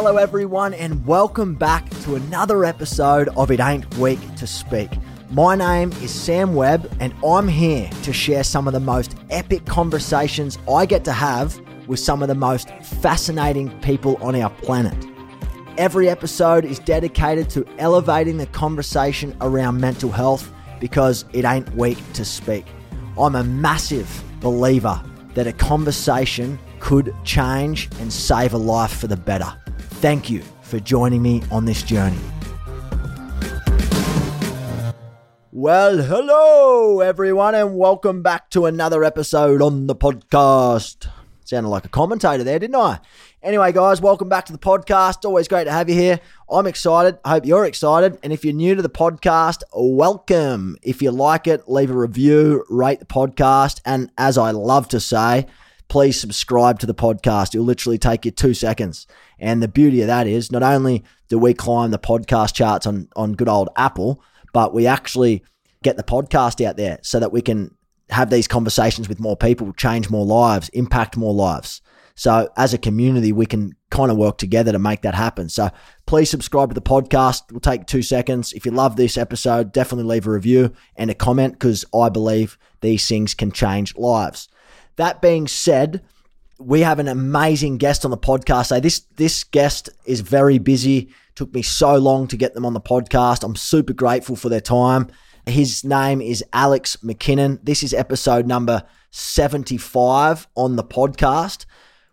Hello, everyone, and welcome back to another episode of It Ain't Weak to Speak. My name is Sam Webb, and I'm here to share some of the most epic conversations I get to have with some of the most fascinating people on our planet. Every episode is dedicated to elevating the conversation around mental health because it ain't weak to speak. I'm a massive believer that a conversation could change and save a life for the better. Thank you for joining me on this journey. Well, hello everyone, and welcome back to another episode on the podcast. Sounded like a commentator there, didn't I? Anyway, guys, welcome back to the podcast. Always great to have you here. I'm excited. I hope you're excited. And if you're new to the podcast, welcome. If you like it, leave a review, rate the podcast, and as I love to say, please subscribe to the podcast. It'll literally take you two seconds. And the beauty of that is not only do we climb the podcast charts on, on good old Apple, but we actually get the podcast out there so that we can have these conversations with more people, change more lives, impact more lives. So as a community, we can kind of work together to make that happen. So please subscribe to the podcast. It will take two seconds. If you love this episode, definitely leave a review and a comment because I believe these things can change lives. That being said, we have an amazing guest on the podcast. So this this guest is very busy. Took me so long to get them on the podcast. I'm super grateful for their time. His name is Alex McKinnon. This is episode number 75 on the podcast.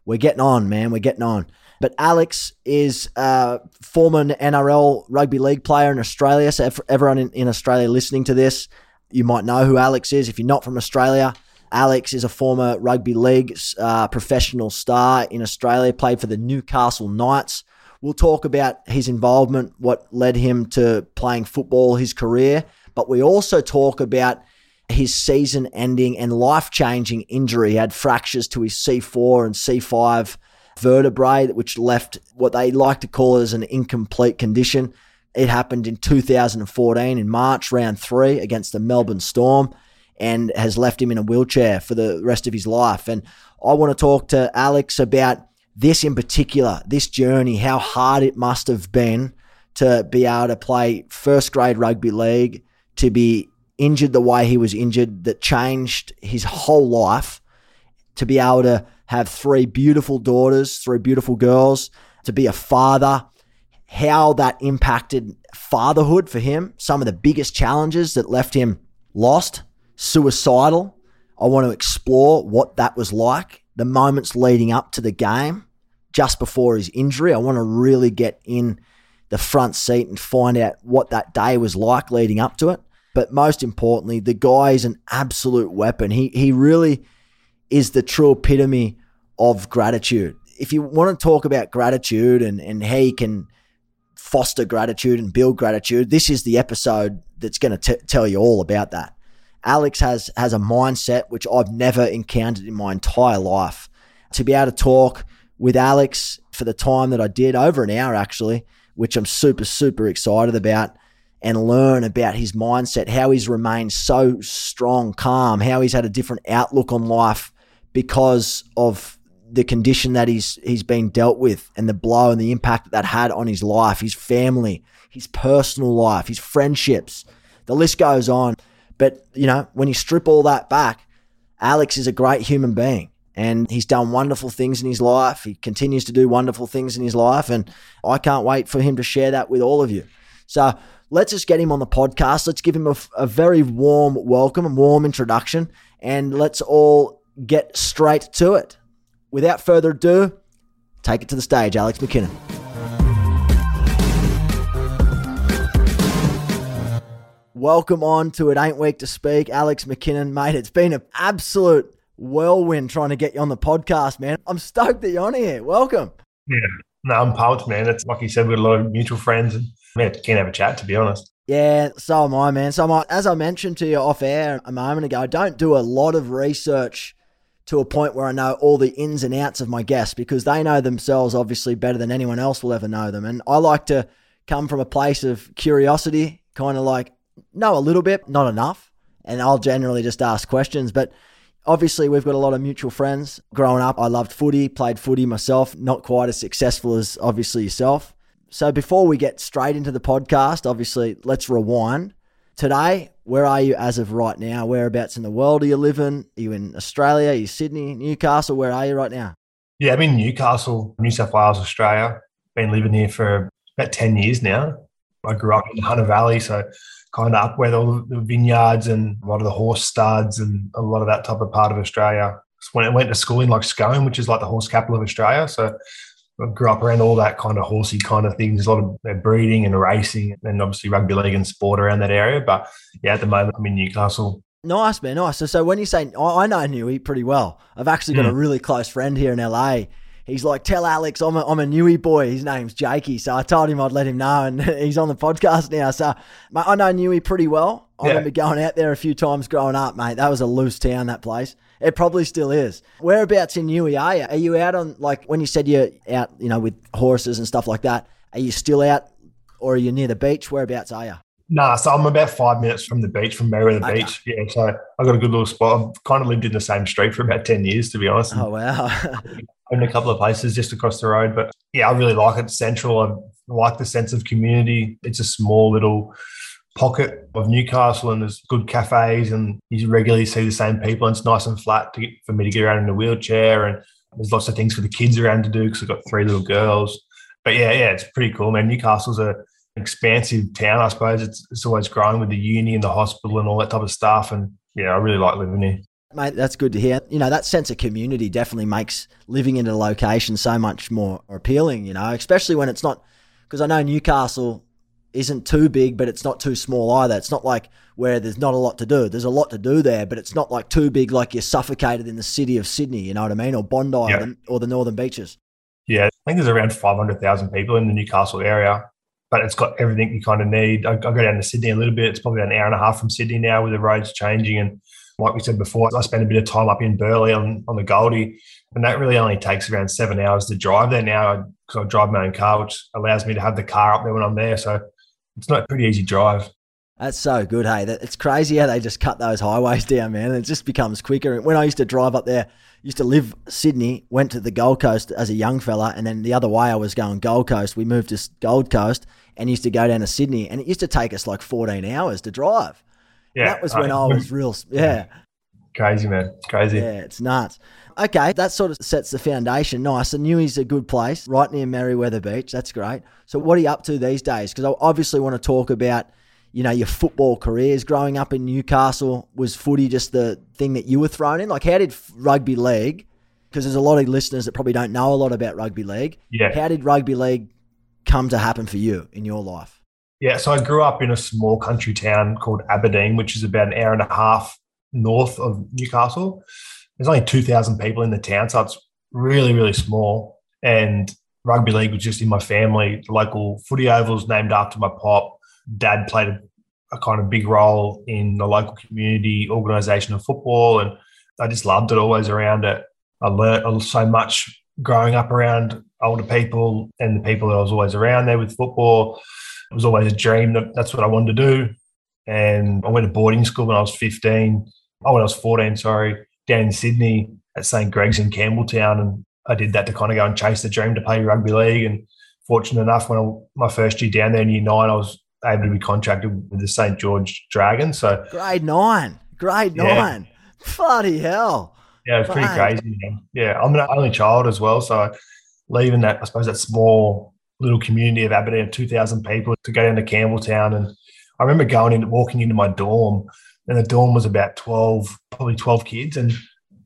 We're getting on, man. We're getting on. But Alex is a former NRL rugby league player in Australia. So, everyone in Australia listening to this, you might know who Alex is. If you're not from Australia, Alex is a former rugby league uh, professional star in Australia, played for the Newcastle Knights. We'll talk about his involvement, what led him to playing football, his career, but we also talk about his season ending and life changing injury. He had fractures to his C4 and C5 vertebrae, which left what they like to call as an incomplete condition. It happened in 2014 in March, round three against the Melbourne Storm and has left him in a wheelchair for the rest of his life. And I want to talk to Alex about this in particular, this journey, how hard it must have been to be able to play first grade rugby league, to be injured the way he was injured, that changed his whole life, to be able to have three beautiful daughters, three beautiful girls, to be a father, how that impacted fatherhood for him, some of the biggest challenges that left him lost, suicidal. I want to explore what that was like, the moments leading up to the game, just before his injury. I want to really get in the front seat and find out what that day was like leading up to it. But most importantly, the guy is an absolute weapon. He he really is the true epitome of gratitude. If you want to talk about gratitude and, and how you can foster gratitude and build gratitude, this is the episode that's going to t- tell you all about that. Alex has has a mindset which I've never encountered in my entire life. To be able to talk with Alex for the time that I did, over an hour actually, which I'm super, super excited about, and learn about his mindset, how he's remained so strong, calm, how he's had a different outlook on life because of the condition that he's he's been dealt with and the blow and the impact that that had on his life, his family, his personal life, his friendships. The list goes on. But, you know, when you strip all that back, Alex is a great human being and he's done wonderful things in his life. He continues to do wonderful things in his life. And I can't wait for him to share that with all of you. So let's just get him on the podcast. Let's give him a, a very warm welcome, a warm introduction, and let's all get straight to it. Without further ado, take it to the stage, Alex McKinnon. Welcome on to It Ain't Weak to Speak, Alex McKinnon, mate. It's been an absolute whirlwind trying to get you on the podcast, man. I'm stoked that you're on here. Welcome. Yeah, no, I'm pumped, man. It's like you said, we've got a lot of mutual friends and man, can't have a chat, to be honest. Yeah, so am I, man. So, I, as I mentioned to you off air a moment ago, I don't do a lot of research to a point where I know all the ins and outs of my guests because they know themselves obviously better than anyone else will ever know them. And I like to come from a place of curiosity, kind of like know a little bit, not enough. And I'll generally just ask questions. But obviously, we've got a lot of mutual friends. Growing up, I loved footy, played footy myself, not quite as successful as obviously yourself. So before we get straight into the podcast, obviously, let's rewind. Today, where are you as of right now? Whereabouts in the world are you living? Are you in Australia? Are you Sydney, Newcastle? Where are you right now? Yeah, I'm in Newcastle, New South Wales, Australia. Been living here for about 10 years now. I grew up in the Hunter Valley, so kind of up where all the vineyards and a lot of the horse studs and a lot of that type of part of Australia. When I went to school in like Scone, which is like the horse capital of Australia. So I grew up around all that kind of horsey kind of things, a lot of breeding and racing, and obviously rugby league and sport around that area. But yeah, at the moment I'm in Newcastle. Nice, man. Nice. So, so when you say, I know Newey pretty well. I've actually got mm. a really close friend here in LA. He's like, tell Alex I'm a, I'm a Newey boy. His name's Jakey. So I told him I'd let him know, and he's on the podcast now. So mate, I know Newey pretty well. I yeah. remember going out there a few times growing up, mate. That was a loose town, that place. It probably still is. Whereabouts in Newey are you? Are you out on, like, when you said you're out, you know, with horses and stuff like that, are you still out or are you near the beach? Whereabouts are you? Nah, so I'm about five minutes from the beach, from Merewether okay. Beach. Yeah, so I've got a good little spot. I've kind of lived in the same street for about 10 years, to be honest. Oh, wow. in a couple of places just across the road. But yeah, I really like it. Central. I like the sense of community. It's a small little pocket of Newcastle and there's good cafes and you regularly see the same people and it's nice and flat get, for me to get around in a wheelchair and there's lots of things for the kids around to do because I've got three little girls. But yeah, yeah, it's pretty cool, man. Newcastle's a expansive town, I suppose. It's, it's always growing with the uni and the hospital and all that type of stuff. And yeah, I really like living here. Mate, that's good to hear. You know, that sense of community definitely makes living in a location so much more appealing, you know, especially when it's not, because I know Newcastle isn't too big, but it's not too small either. It's not like where there's not a lot to do. There's a lot to do there, but it's not like too big, like you're suffocated in the city of Sydney. You know what I mean? Or Bondi yeah. or, the, or the northern beaches. Yeah, I think there's around 500,000 people in the Newcastle area, but it's got everything you kind of need. I, I, go down to Sydney a little bit. It's probably an hour and a half from Sydney now with the roads changing. And like we said before, I spent a bit of time up in Burleigh on, on the Goldie, and that really only takes around seven hours to drive there now because I drive my own car, which allows me to have the car up there when I'm there. So it's not a pretty easy drive. That's so good, hey. It's crazy how they just cut those highways down, man. It just becomes quicker. When I used to drive up there, used to live Sydney, went to the Gold Coast as a young fella, and then the other way I was going Gold Coast. We moved to Gold Coast and used to go down to Sydney, and it used to take us like 14 hours to drive. Yeah, that was when I, I was real, yeah. Crazy, man. Crazy. Yeah, it's nuts. Okay, that sort of sets the foundation. Nice. I knew he's a good place, right near Merewether Beach. That's great. So, what are you up to these days? Because I obviously want to talk about, you know, your football careers. Growing up in Newcastle, was footy just the thing that you were thrown in? Like, how did rugby league? Because there's a lot of listeners that probably don't know a lot about rugby league. Yeah. How did rugby league come to happen for you in your life? Yeah, so I grew up in a small country town called Aberdeen, which is about an hour and a half north of Newcastle there's only 2,000 people in the town, so it's really, really small. And rugby league was just in my family. The local footy oval ovals named after my pop. Dad played a, a kind of big role in the local community organisation of football, and I just loved it. Always around it. I learnt so much growing up around older people and the people that I was always around there with football. Was always a dream that that's what I wanted to do. And I went to boarding school when I was 15. Oh, when I was 14, sorry down in Sydney at St Greg's in Campbelltown, and I did that to kind of go and chase the dream to play rugby league. And fortunate enough, when I, my first year down there in year nine, I was able to be contracted with the St George Dragons. So grade nine, grade nine, yeah. bloody hell! Yeah, it's pretty crazy. Man. Yeah, I'm an only child as well, so leaving that, I suppose that small little community of Aberdeen of 2,000 people to go down to Campbelltown, and I remember going in, walking into my dorm and the dorm was about 12, probably 12 kids. And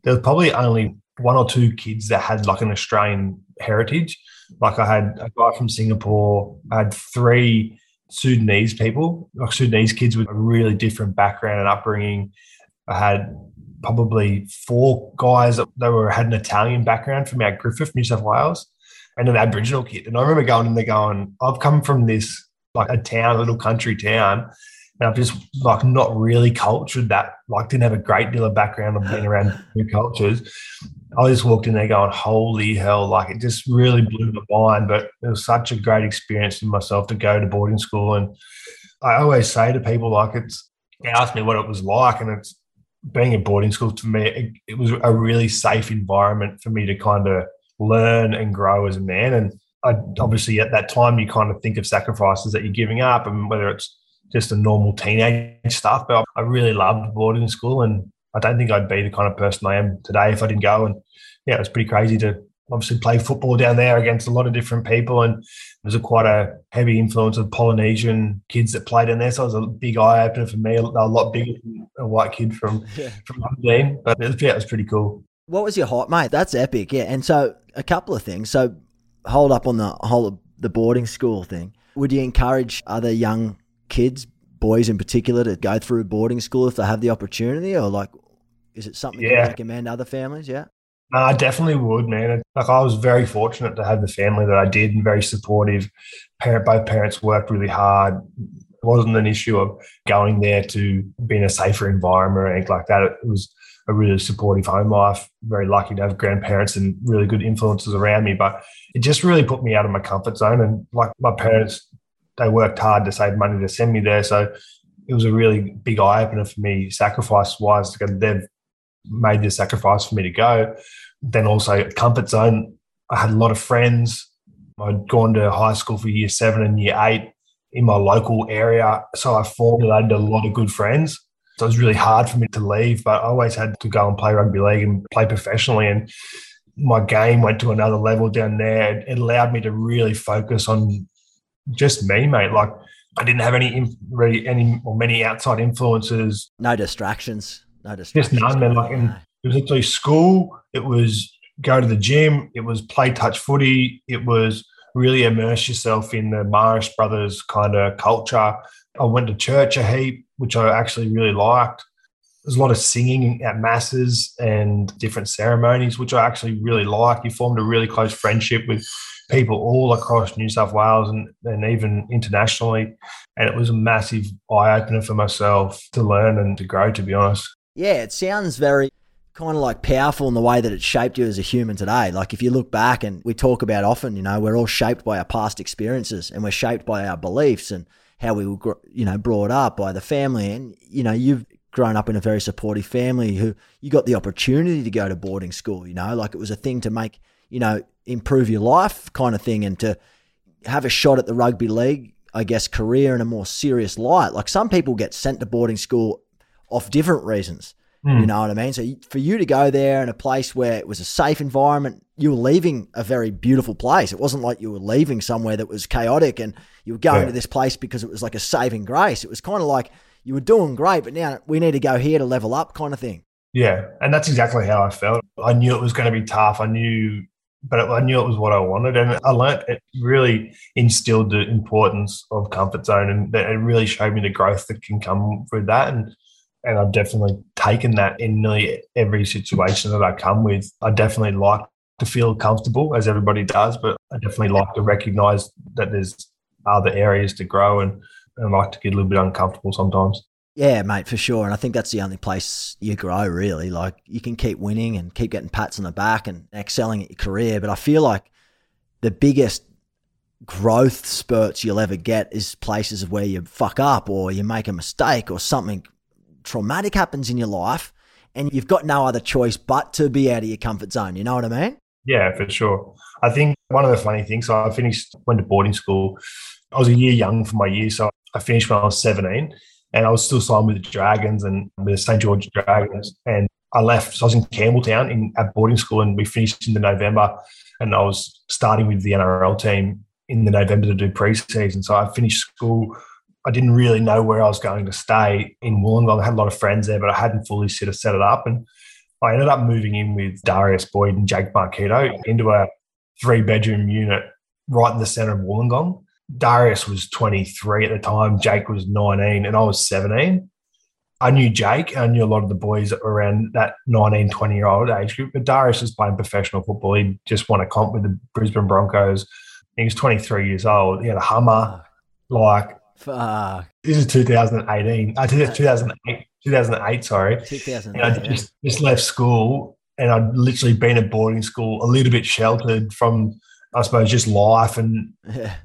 there was probably only one or two kids that had like an Australian heritage. Like I had a guy from Singapore, I had three Sudanese people, like Sudanese kids with a really different background and upbringing. I had probably four guys that, that were had an Italian background from Mount Griffith, New South Wales, and an Aboriginal kid. And I remember going in there going, I've come from this like a town, a little country town, and I've just like not really cultured that, like didn't have a great deal of background of being around new cultures. I just walked in there going, holy hell, like it just really blew my mind. But it was such a great experience for myself to go to boarding school. And I always say to people, like, it's, they ask me what it was like, and it's being at boarding school to me, it, it was a really safe environment for me to kind of learn and grow as a man. And I, obviously, at that time, you kind of think of sacrifices that you're giving up, and whether it's just a normal teenage stuff. But I really loved boarding school, and I don't think I'd be the kind of person I am today if I didn't go. And yeah, it was pretty crazy to obviously play football down there against a lot of different people. And there's a quite a heavy influence of Polynesian kids that played in there. So it was a big eye opener for me, a lot bigger than a white kid from, yeah. from Aberdeen. But yeah, it was pretty cool. What was your height, mate? That's epic. Yeah. And so a couple of things. So hold up on the whole the boarding school thing. Would you encourage other young kids, boys in particular, to go through boarding school if they have the opportunity, or like, is it something yeah. you recommend other families? Yeah. No, I definitely would, man. Like I was very fortunate to have the family that I did, and very supportive. Parent, both parents worked really hard. It wasn't an issue of going there to be in a safer environment or anything like that. It was a really supportive home life. Very lucky to have grandparents and really good influences around me. But it just really put me out of my comfort zone. And like my parents they worked hard to save money to send me there. So it was a really big eye opener for me, sacrifice wise. Because they've made the sacrifice for me to go. Then also comfort zone. I had a lot of friends. I'd gone to high school for year seven and year eight in my local area. So I formulated a lot of good friends. So it was really hard for me to leave, but I always had to go and play rugby league and play professionally. And my game went to another level down there. It allowed me to really focus on just me, mate. Like I didn't have any really any or many outside influences. No distractions. No distractions. Just none, man. Like it was literally school. It was go to the gym. It was play touch footy. It was really immerse yourself in the Marist Brothers kind of culture. I went to church a heap, which I actually really liked. There's a lot of singing at masses and different ceremonies, which I actually really like. You formed a really close friendship with people all across New South Wales and, and even internationally. And it was a massive eye opener for myself to learn and to grow, to be honest. Yeah, it sounds very kind of like powerful in the way that it shaped you as a human today. Like if you look back and we talk about often, you know, we're all shaped by our past experiences and we're shaped by our beliefs and how we were, you know, brought up by the family. And, you know, you've grown up in a very supportive family who you got the opportunity to go to boarding school, you know, like it was a thing to make, you know, improve your life kind of thing and to have a shot at the rugby league, I guess, career in a more serious light. Like some people get sent to boarding school off different reasons. Mm. You know what I mean? So for you to go there in a place where it was a safe environment, you were leaving a very beautiful place. It wasn't like you were leaving somewhere that was chaotic and you were going yeah. to this place because it was like a saving grace. It was kind of like you were doing great, but now we need to go here to level up kind of thing. Yeah. And that's exactly how I felt. I knew it was going to be tough. I knew but I knew it was what I wanted, and I learned it really instilled the importance of comfort zone, and it really showed me the growth that can come with that, and and I've definitely taken that in nearly every situation that I come with. I definitely like to feel comfortable, as everybody does, but I definitely like to recognise that there's other areas to grow, and, and I like to get a little bit uncomfortable sometimes. Yeah, mate, for sure. And I think that's the only place you grow, really. Like, you can keep winning and keep getting pats on the back and excelling at your career. But I feel like the biggest growth spurts you'll ever get is places where you fuck up or you make a mistake or something traumatic happens in your life and you've got no other choice but to be out of your comfort zone. You know what I mean? Yeah, for sure. I think one of the funny things, so I finished, went to boarding school. I was a year young for my year. So I finished when I was 17 and I was still signed with the Dragons and with the St George Dragons. And I left. So I was in Campbelltown in at boarding school, and we finished in the November. And I was starting with the NRL team in the November to do preseason. So I finished school. I didn't really know where I was going to stay in Wollongong. I had a lot of friends there, but I hadn't fully sort of set it up. And I ended up moving in with Darius Boyd and Jake Marketo into a three bedroom unit right in the center of Wollongong Darius was 23 at the time, Jake was 19, and I was 17. I knew Jake, I knew a lot of the boys around that 19, 20 year old age group, but Darius was playing professional football. He just won a comp with the Brisbane Broncos. He was 23 years old. He had a Hummer. Like, Fuck. this is 2018, uh, 2008, 2008, sorry. And I 2008. just, just left school and I'd literally been at boarding school, a little bit sheltered from, I suppose, just life. And Yeah.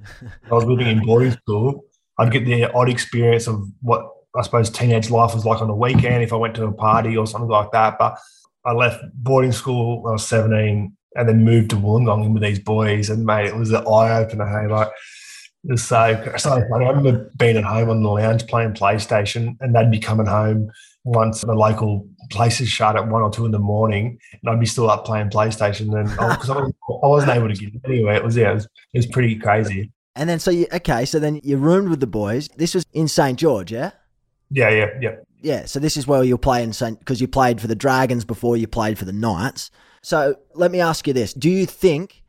I was living in boarding school. I'd get the odd experience of what I suppose teenage life was like on the weekend if I went to a party or something like that. But I left boarding school when I was 17 and then moved to Wollongong with these boys. And mate, it was an eye opener. Hey, like, it was so, so funny. I remember being at home on the lounge playing PlayStation and they'd be coming home once the local places shut at one or two in the morning and I'd be still up playing PlayStation and because I, wasn't- I wasn't able to get anywhere. It was, yeah, it was, it was pretty crazy. And then so you okay, so then you roomed with the boys. This was in St George, yeah? Yeah, yeah, yeah. Yeah, so this is where you'll play in St because you played for the Dragons before you played for the Knights. So let me ask you this. Do you think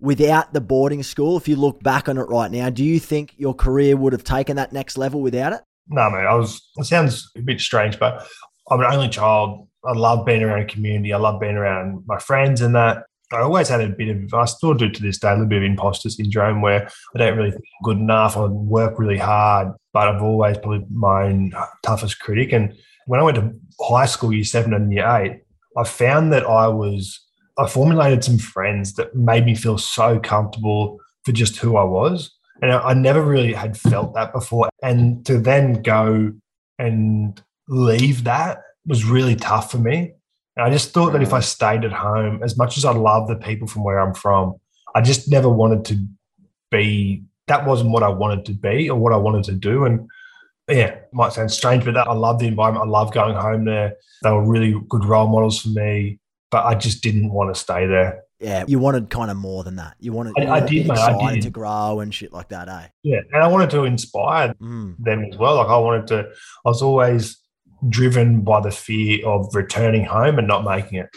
without the boarding school, if you look back on it right now, do you think your career would have taken that next level without it? No, mate, I was, it sounds a bit strange, but I'm an only child. I love being around a community. I love being around my friends and that. I always had a bit of, I still do to this day, a little bit of imposter syndrome where I don't really think I'm good enough. I work really hard, but I've always probably my own toughest critic. And when I went to high school, year seven and year eight, I found that I was, I formulated some friends that made me feel so comfortable for just who I was. And I, never really had felt that before. And to then go and leave that was really tough for me. And I just thought that if I stayed at home, as much as I love the people from where I'm from, I just never wanted to be, that wasn't what I wanted to be or what I wanted to do. And yeah, might sound strange, but that, I love the environment. I love going home there. They were really good role models for me, but I just didn't want to stay there. Yeah, you wanted kind of more than that. You wanted, I- you I wanted did, mate, I did. to grow and shit like that, eh? Yeah. And I wanted to inspire Mm. them as well. Like I wanted to, I was always driven by the fear of returning home and not making it.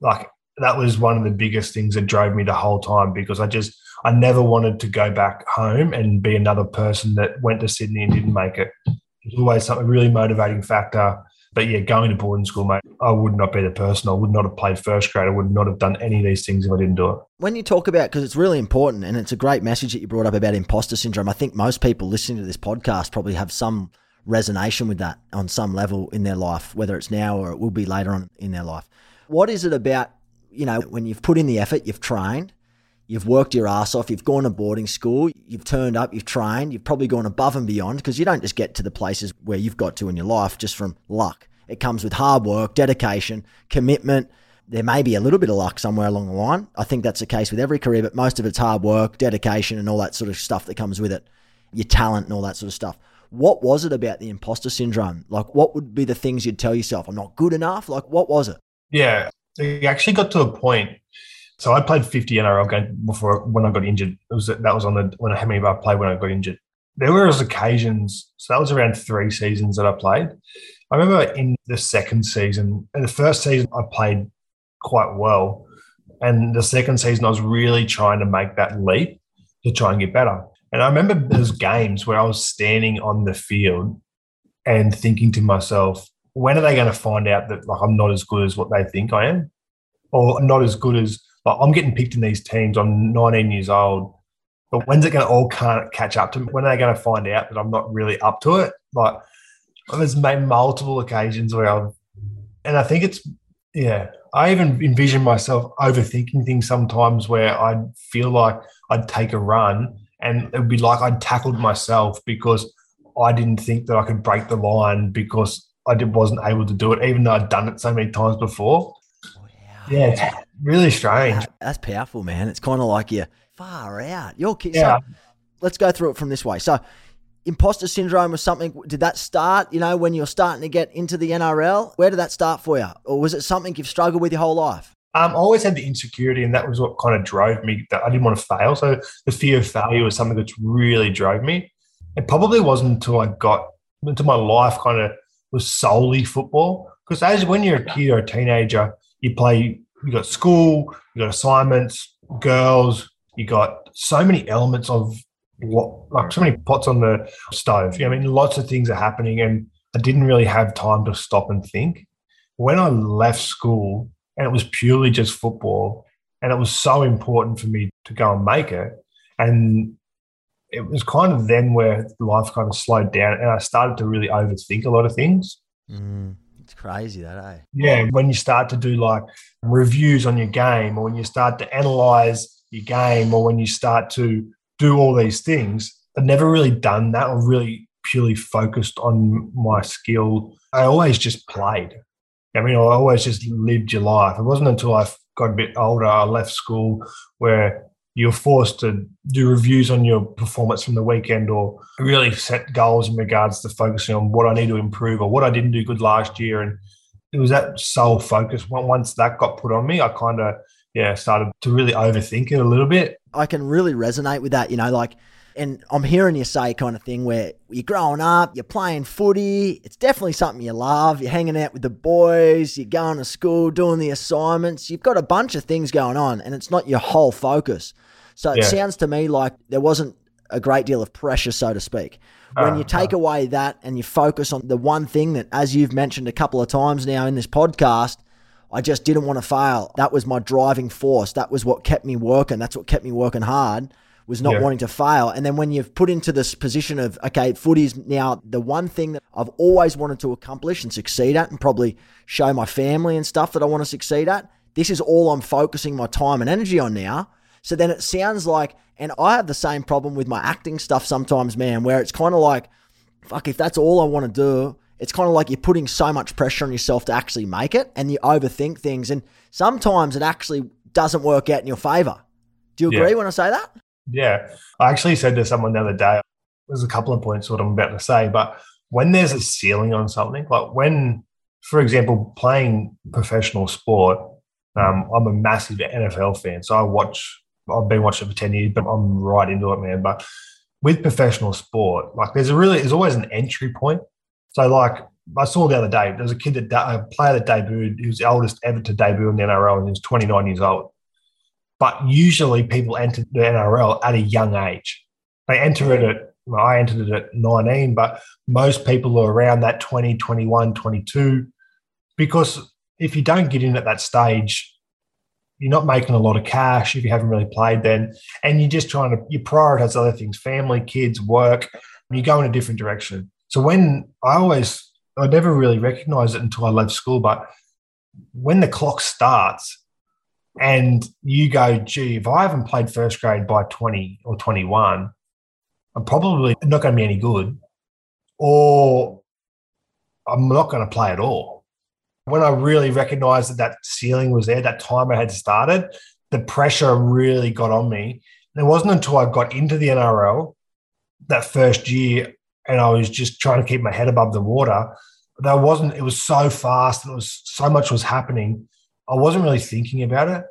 Like that was one of the biggest things that drove me the whole time because I just, I never wanted to go back home and be another person that went to Sydney and didn't make it. It was always something really motivating factor. But yeah, going to boarding school, mate, I would not be the person. I would not have played first grade. I would not have done any of these things if I didn't do it. when you talk about because it's really important and it's a great message that you brought up about imposter syndrome i think most people listening to this podcast probably have some resonation with that on some level in their life whether it's now or it will be later on in their life what is it about you know when you've put in the effort you've trained you've worked your ass off you've gone to boarding school you've turned up you've trained you've probably gone above and beyond because you don't just get to the places where you've got to in your life just from luck it comes with hard work dedication commitment there may be a little bit of luck somewhere along the line. I think that's the case with every career, but most of it's hard work, dedication, and all that sort of stuff that comes with it, your talent and all that sort of stuff. What was it about the imposter syndrome? Like, what would be the things you'd tell yourself? I'm not good enough. Like, what was it? Yeah, it actually got to a point. So I played 50 NRL games before when I got injured. It was that was on the when I how many I played when I got injured. There were occasions. So that was around three seasons that I played. I remember in the second season, in the first season I played quite well, and the second season I was really trying to make that leap to try and get better. And I remember those games where I was standing on the field and thinking to myself, when are they going to find out that like I'm not as good as what they think I am, or not as good as like I'm getting picked in these teams. I'm 19 years old, but when's it going to all ca- catch up to me? When are they going to find out that I'm not really up to it? Like there's made multiple occasions where I've, and I think it's yeah. I even envision myself overthinking things sometimes where I'd feel like I'd take a run and it'd be like I'd tackled myself because I didn't think that I could break the line because I did, wasn't able to do it, even though I'd done it so many times before. Oh, yeah, it's really strange. That's powerful, man. It's kind of like you're far out. Your kid. Yeah. So let's go through it from this way. So, imposter syndrome was something. Did that start? You know, when you're starting to get into the NRL, where did that start for you, or was it something you've struggled with your whole life? Um, I always had the insecurity, and that was what kind of drove me. That I didn't want to fail, so the fear of failure was something that's really drove me. It probably wasn't until I got into my life, kind of was solely football. Because as when you're a kid or a teenager, you play. You got school, you got assignments, girls. You got so many elements of what like so many pots on the stove. You know, I mean, lots of things are happening, and I didn't really have time to stop and think. When I left school, and it was purely just football, and it was so important for me to go and make it, and it was kind of then where life kind of slowed down, and I started to really overthink a lot of things. Mm, it's crazy that, eh? Yeah, when you start to do like reviews on your game, or when you start to analyze your game, or when you start to do all these things. I've never really done that or really purely focused on my skill. I always just played. I mean, I always just lived your life. It wasn't until I got a bit older, I left school where you're forced to do reviews on your performance from the weekend or really set goals in regards to focusing on what I need to improve or what I didn't do good last year. And it was that sole focus. Once that got put on me, I kind of, yeah, started to really overthink it a little bit. I can really resonate with that, you know, like, and I'm hearing you say kind of thing where you're growing up, you're playing footy, it's definitely something you love, you're hanging out with the boys, you're going to school, doing the assignments, you've got a bunch of things going on, and it's not your whole focus. So it yeah. sounds to me like there wasn't a great deal of pressure, so to speak. When uh, you take uh. away that and you focus on the one thing that, as you've mentioned a couple of times now in this podcast, I just didn't want to fail. That was my driving force. That was what kept me working. That's what kept me working hard was not yeah. wanting to fail. And then when you've put into this position of, okay, footy's now the one thing that I've always wanted to accomplish and succeed at and probably show my family and stuff that I want to succeed at. This is all I'm focusing my time and energy on now. So then it sounds like, and I have the same problem with my acting stuff sometimes, man, where it's kind of like, fuck, if that's all I want to do, it's kind of like you're putting so much pressure on yourself to actually make it and you overthink things. And sometimes it actually doesn't work out in your favor. Do you agree yeah. when I say that? Yeah. I actually said to someone the other day, there's a couple of points what I'm about to say, but when there's a ceiling on something, like when, for example, playing professional sport, um, I'm a massive NFL fan. So I watch, I've been watching for 10 years, but I'm right into it, man. But with professional sport, like there's a really, there's always an entry point so, like, I saw the other day, there was a kid that a player that debuted, was the oldest ever to debut in the NRL, and he was 29 years old. But usually, people enter the NRL at a young age. They enter it at, well, I entered it at 19, but most people are around that 20, 21, 22. Because if you don't get in at that stage, you're not making a lot of cash if you haven't really played then, and you're just trying to you prioritize other things, family, kids, work, and you go in a different direction. So when I always, I never really recognized it until I left school, but when the clock starts and you go, gee, if I haven't played first grade by 20 or 21, I'm probably not going to be any good, or I'm not going to play at all. When I really recognized that that ceiling was there, that timer had started, the pressure really got on me. And it wasn't until I got into the NRL that first year and I was just trying to keep my head above the water. But there wasn't, it was so fast and it was so much was happening. I wasn't really thinking about it.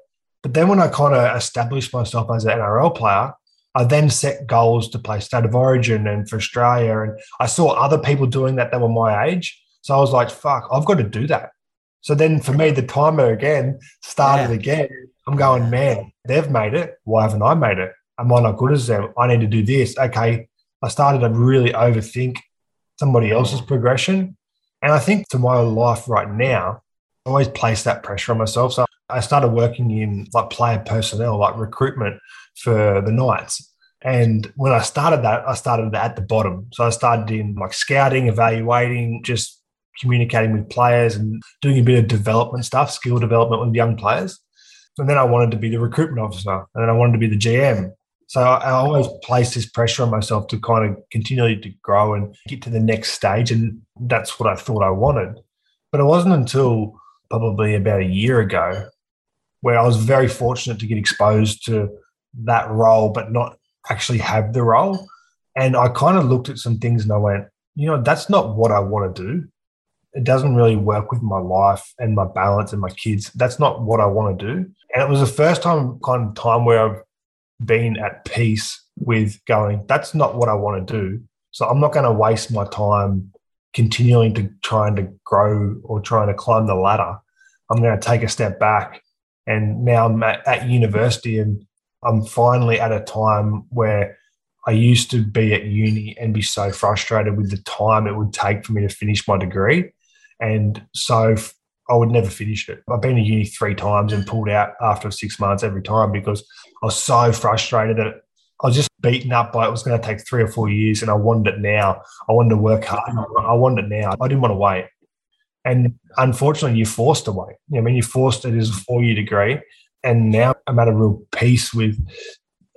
But then when I kind of established myself as an NRL player, I then set goals to play state of origin and for Australia. And I saw other people doing that that were my age. So I was like, fuck, I've got to do that. So then for me, the timer again started yeah. again. I'm going, man, they've made it. Why haven't I made it? Am I not good as them? I need to do this. Okay, I started to really overthink somebody else's progression. And I think to my life right now, I always place that pressure on myself. So I started working in like player personnel, like recruitment for the Knights. And when I started that, I started at the bottom. So I started in like scouting, evaluating, just communicating with players and doing a bit of development stuff, skill development with young players. And then I wanted to be the recruitment officer. And then I wanted to be the GM. So I always placed this pressure on myself to kind of continually to grow and get to the next stage. And that's what I thought I wanted. But it wasn't until probably about a year ago where I was very fortunate to get exposed to that role, but not actually have the role. And I kind of looked at some things and I went, you know, that's not what I want to do. It doesn't really work with my life and my balance and my kids. That's not what I want to do. And it was the first time kind of time where I've been at peace with going, that's not what I want to do. So I'm not going to waste my time continuing to trying to grow or trying to climb the ladder. I'm going to take a step back. And now I'm at, at university and I'm finally at a time where I used to be at uni and be so frustrated with the time it would take for me to finish my degree. And so I would never finish it. I've been to uni three times and pulled out after six months every time because I was so frustrated that I was just beaten up by it was going to take three or four years and I wanted it now. I wanted to work hard. I wanted it now. I didn't want to wait. And unfortunately, you're forced to wait. I mean, you're forced. It is a four year degree. And now I'm at a real peace with,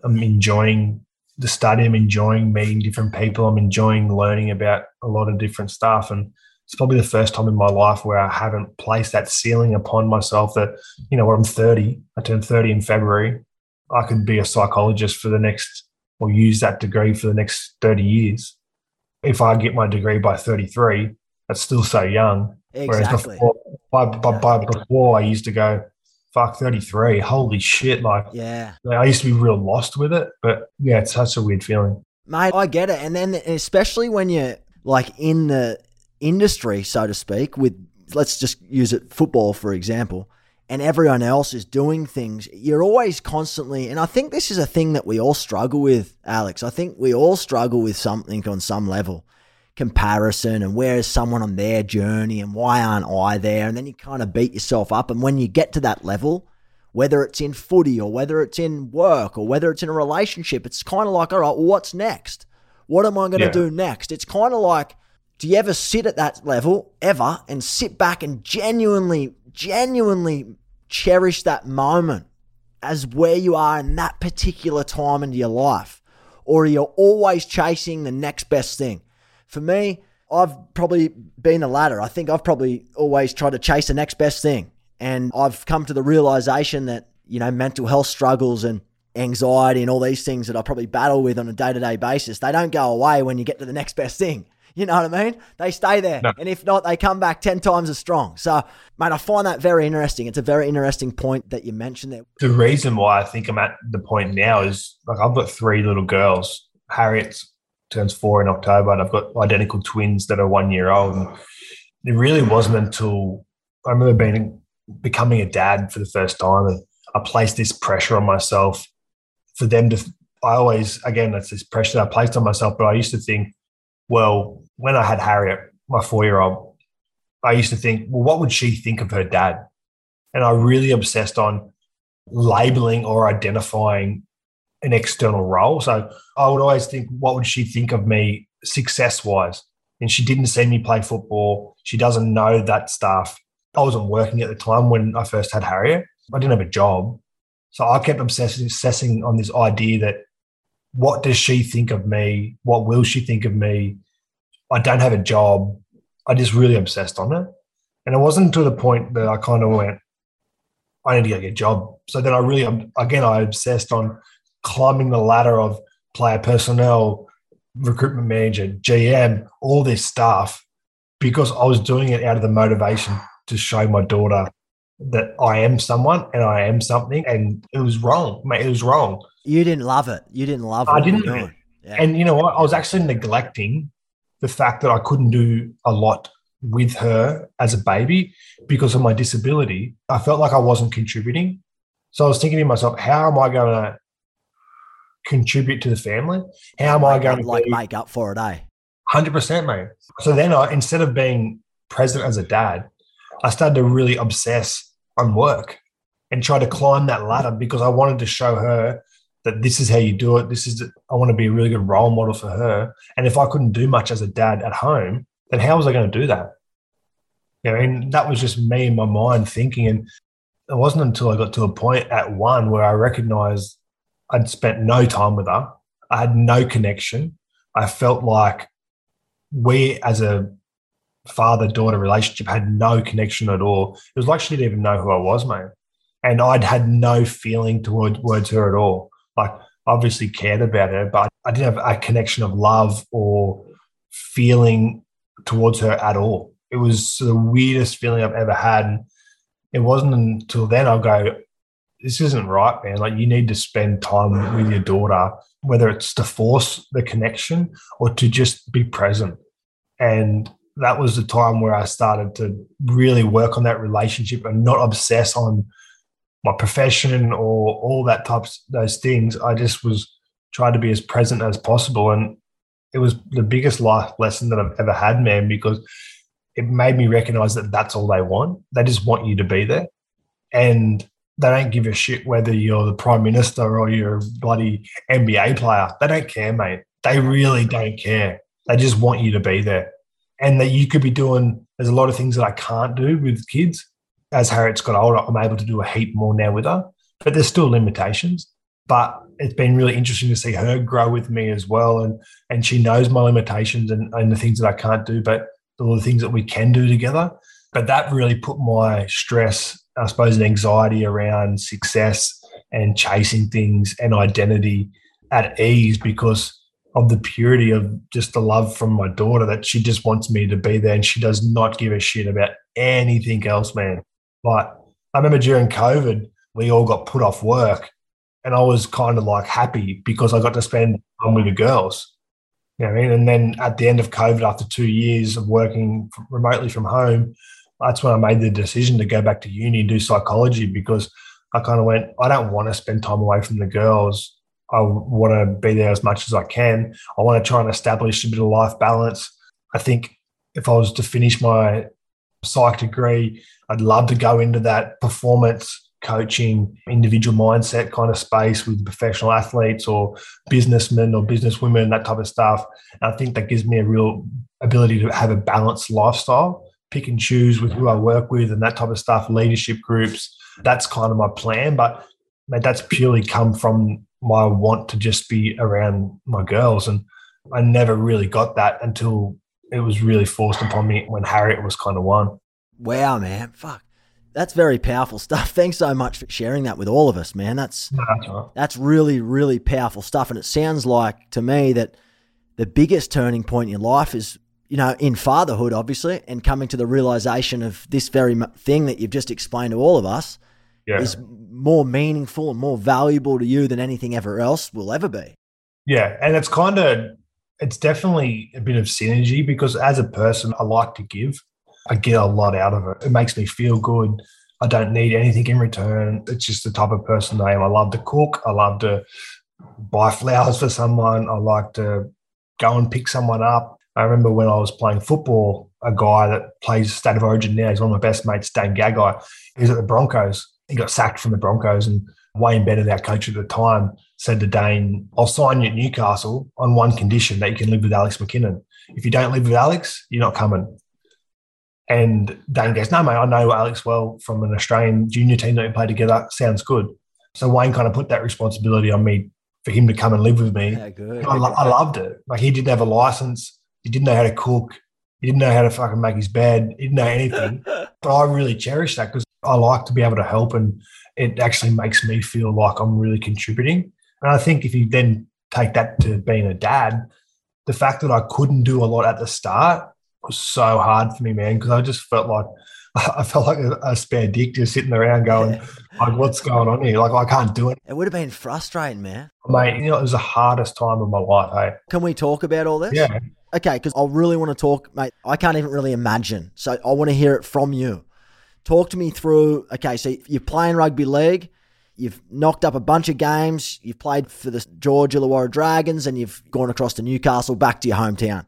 I'm enjoying the study. I'm enjoying meeting different people. I'm enjoying learning about a lot of different stuff. And it's probably the first time in my life where I haven't placed that ceiling upon myself that, you know, when I'm 30, I turned 30 in February, I could be a psychologist for the next, or use that degree for the next 30 years. If I get my degree by 33, that's still so young. Exactly. Whereas before, by, by, by before, I used to go, fuck 33 holy shit like yeah i used to be real lost with it but yeah it's such a weird feeling mate i get it and then especially when you're like in the industry so to speak with let's just use it football for example and everyone else is doing things you're always constantly and i think this is a thing that we all struggle with alex i think we all struggle with something on some level comparison and where is someone on their journey and why aren't I there? And then you kind of beat yourself up. And when you get to that level, whether it's in footy or whether it's in work or whether it's in a relationship, it's kind of like, all right, well, what's next? What am I going to yeah. do next? It's kind of like, do you ever sit at that level ever and sit back and genuinely, genuinely cherish that moment as where you are in that particular time into your life? Or are you're always chasing the next best thing? For me, I've probably been the latter. I think I've probably always tried to chase the next best thing. And I've come to the realization that, you know, mental health struggles and anxiety and all these things that I probably battle with on a day to day basis, they don't go away when you get to the next best thing. You know what I mean? They stay there. No. And if not, they come back 10 times as strong. So, mate, I find that very interesting. It's a very interesting point that you mentioned there. The reason why I think I'm at the point now is like I've got three little girls. Harriet turns four in October, and I've got identical twins that are one year old. And it really wasn't until I remember being becoming a dad for the first time, and I placed this pressure on myself for them to. I always, again, that's this pressure that I placed on myself. But I used to think, well, when I had Harriet, my four-year-old, I used to think, well, what would she think of her dad? And I really obsessed on labeling or identifying an external role. So I would always think, what would she think of me success wise? And she didn't see me play football. She doesn't know that stuff. I wasn't working at the time when I first had Harriet. I didn't have a job. So I kept obsessing, obsessing on this idea that what does she think of me? What will she think of me? I don't have a job. I just really obsessed on it. And it wasn't to the point that I kind of went, I need to get a job. So then I really, um, again, I obsessed on climbing the ladder of player personnel, recruitment manager, GM, all this stuff, because I was doing it out of the motivation to show my daughter that I am someone and I am something. And it was wrong, mate. It was wrong. You didn't love it. You didn't love it. I didn't. Yeah. And you know what? I was actually neglecting the fact that I couldn't do a lot with her as a baby because of my disability. I felt like I wasn't contributing. So I was thinking to myself, how am I going to contribute to the family? How am I going to like be, make up for it, eh? Hundred percent, mate. So then, I instead of being present as a dad, I started to really obsess on work and try to climb that ladder because I wanted to show her that this is how you do it. This is I want to be a really good role model for her. And if I couldn't do much as a dad at home, then how was I going to do that? You know, and that was just me in my mind thinking. And it wasn't until I got to a point at one where I recognized I'd spent no time with her. I had no connection. I felt like we, as a father daughter relationship, had no connection at all. It was like she didn't even know who I was, mate. And I'd had no feeling towards, towards her at all. Like, obviously cared about her, but I didn't have a connection of love or feeling towards her at all. It was the weirdest feeling I've ever had. And it wasn't until then I'll go, this isn't right, man. Like you need to spend time with your daughter, whether it's to force the connection or to just be present. And that was the time where I started to really work on that relationship and not obsess on my profession or all that types those things. I just was trying to be as present as possible. And it was the biggest life lesson that I've ever had, man, because it made me recognize that that's all they want. They just want you to be there. And they don't give a shit whether you're the prime minister or you're a bloody NBA player. They don't care, mate. They really don't care. They just want you to be there. And that you could be doing, there's a lot of things that I can't do with kids. As Harriet's got older, I'm able to do a heap more now with her, but there's still limitations. But it's been really interesting to see her grow with me as well. And and she knows my limitations and, and the things that I can't do, but all the things that we can do together. But that really put my stress, I suppose, and anxiety around success and chasing things and identity at ease because of the purity of just the love from my daughter that she just wants me to be there and she does not give a shit about anything else, man. But I remember during COVID, we all got put off work and I was kind of like happy because I got to spend time with the girls. You know I mean? And then at the end of COVID, after two years of working remotely from home, that's when I made the decision to go back to uni and do psychology because I kind of went, I don't want to spend time away from the girls. I want to be there as much as I can. I want to try and establish a bit of life balance. I think if I was to finish my psych degree, I'd love to go into that performance coaching, individual mindset kind of space with professional athletes or businessmen or businesswomen, that type of stuff. And I think that gives me a real ability to have a balanced lifestyle, pick and choose with who I work with and that type of stuff, leadership groups. That's kind of my plan. But that's purely come from my want to just be around my girls. And I never really got that until it was really forced upon me when Harriet was kind of one. Wow, man. Fuck that's very powerful stuff. Thanks so much for sharing that with all of us, man. That's no, that's really really powerful stuff, and it sounds like to me that the biggest turning point in your life is you know in fatherhood, obviously, and coming to the realization of this very thing that you've just explained to all of us yeah. is more meaningful and more valuable to you than anything ever else will ever be. Yeah, and it's kind of it's definitely a bit of synergy because as a person, I like to give. I get a lot out of it. It makes me feel good. I don't need anything in return. It's just the type of person I am. I love to cook. I love to buy flowers for someone. I like to go and pick someone up. I remember when I was playing football, a guy that plays State of Origin now, he's one of my best mates, Dane Gagai. He's at the Broncos. He got sacked from the Broncos, and Wayne Bennett, our coach at the time, said to Dane, I'll sign you at Newcastle on one condition that you can live with Alex McKinnon. If you don't live with Alex, you're not coming. And Dane goes, No, mate, I know Alex well from an Australian junior team that we played together. Sounds good. So Wayne kind of put that responsibility on me for him to come and live with me. Yeah, good. I, I loved it. Like he didn't have a license. He didn't know how to cook. He didn't know how to fucking make his bed. He didn't know anything. but I really cherish that because I like to be able to help and it actually makes me feel like I'm really contributing. And I think if you then take that to being a dad, the fact that I couldn't do a lot at the start was so hard for me, man, because I just felt like I felt like a, a, spare dick just sitting around going, yeah. like, what's going on here? Like, I can't do it. It would have been frustrating, man. Mate, you know, it was the hardest time of my life, hey. Can we talk about all this? Yeah. Okay, because I really want to talk, mate. I can't even really imagine. So I want to hear it from you. Talk to me through, okay, so you're playing rugby league. You've knocked up a bunch of games. You've played for the George Illawarra Dragons and you've gone across to Newcastle, back to your hometown.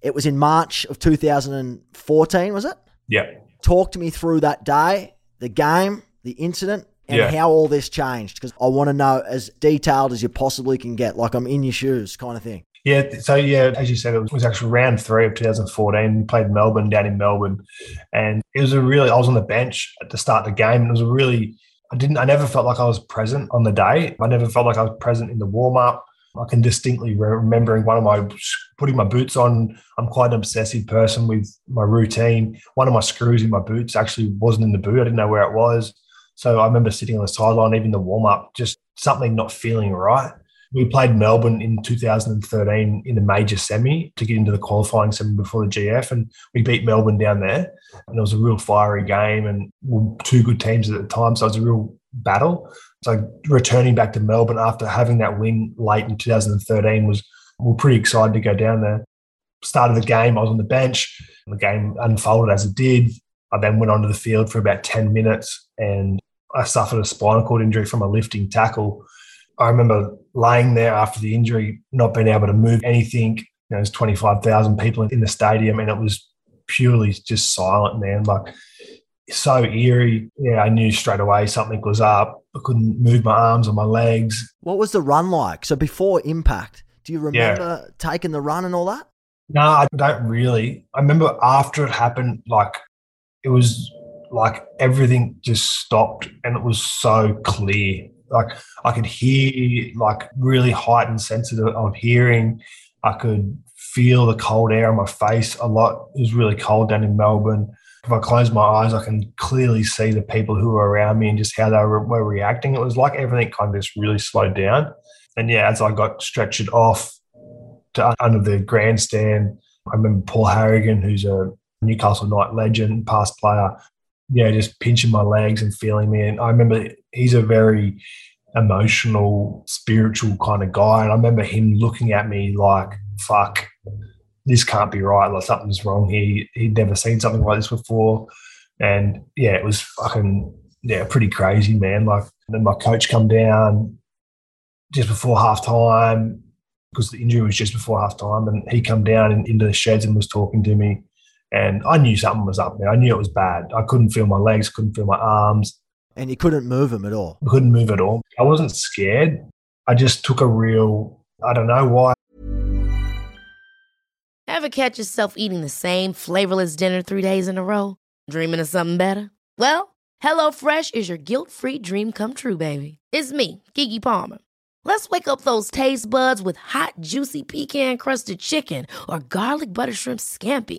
It was in March of 2014, was it? Yeah. Talk to me through that day, the game, the incident, and yeah. how all this changed because I want to know as detailed as you possibly can get, like I'm in your shoes kind of thing. Yeah, so yeah, as you said, it was actually round three of 2014. We played Melbourne down in Melbourne, and it was a really. I was on the bench at the start of the game, and it was a really. I didn't. I never felt like I was present on the day. I never felt like I was present in the warm up. I can distinctly remembering one of my putting my boots on. I'm quite an obsessive person with my routine. One of my screws in my boots actually wasn't in the boot. I didn't know where it was. So I remember sitting on the sideline, even the warm up, just something not feeling right. We played Melbourne in 2013 in the major semi to get into the qualifying semi before the GF, and we beat Melbourne down there. And it was a real fiery game, and we two good teams at the time, so it was a real battle. So returning back to Melbourne after having that win late in 2013 was we are pretty excited to go down there. Started the game, I was on the bench. The game unfolded as it did. I then went onto the field for about 10 minutes and I suffered a spinal cord injury from a lifting tackle. I remember laying there after the injury, not being able to move anything. You know, there's 25,000 people in the stadium and it was purely just silent, man. Like so eerie. Yeah, I knew straight away something was up. I couldn't move my arms or my legs. What was the run like? So before impact, do you remember yeah. taking the run and all that? No, I don't really. I remember after it happened, like it was like everything just stopped and it was so clear. Like I could hear like really heightened senses of hearing. I could feel the cold air on my face a lot. It was really cold down in Melbourne. If I close my eyes, I can clearly see the people who were around me and just how they were, were reacting. It was like everything kind of just really slowed down. And yeah, as I got stretched off to under the grandstand, I remember Paul Harragon, who's a Newcastle Knight legend, past player, yeah, just pinching my legs and feeling me. And I remember he's a very emotional, spiritual kind of guy. And I remember him looking at me like, fuck, this can't be right. Like something's wrong here. He'd never seen something like this before. And yeah, it was fucking, yeah, pretty crazy, man. Like, then my coach come down just before half time because the injury was just before half time. And he come down in, into the sheds and was talking to me. And I knew something was up there. I knew it was bad. I couldn't feel my legs, couldn't feel my arms. And you couldn't move them at all? I couldn't move at all. I wasn't scared. I just took a real, I don't know why. Ever catch yourself eating the same flavorless dinner three days in a row? Dreaming of something better? Well, HelloFresh is your guilt free dream come true, baby. It's me, Keke Palmer. Let's wake up those taste buds with hot, juicy pecan crusted chicken or garlic butter shrimp scampi.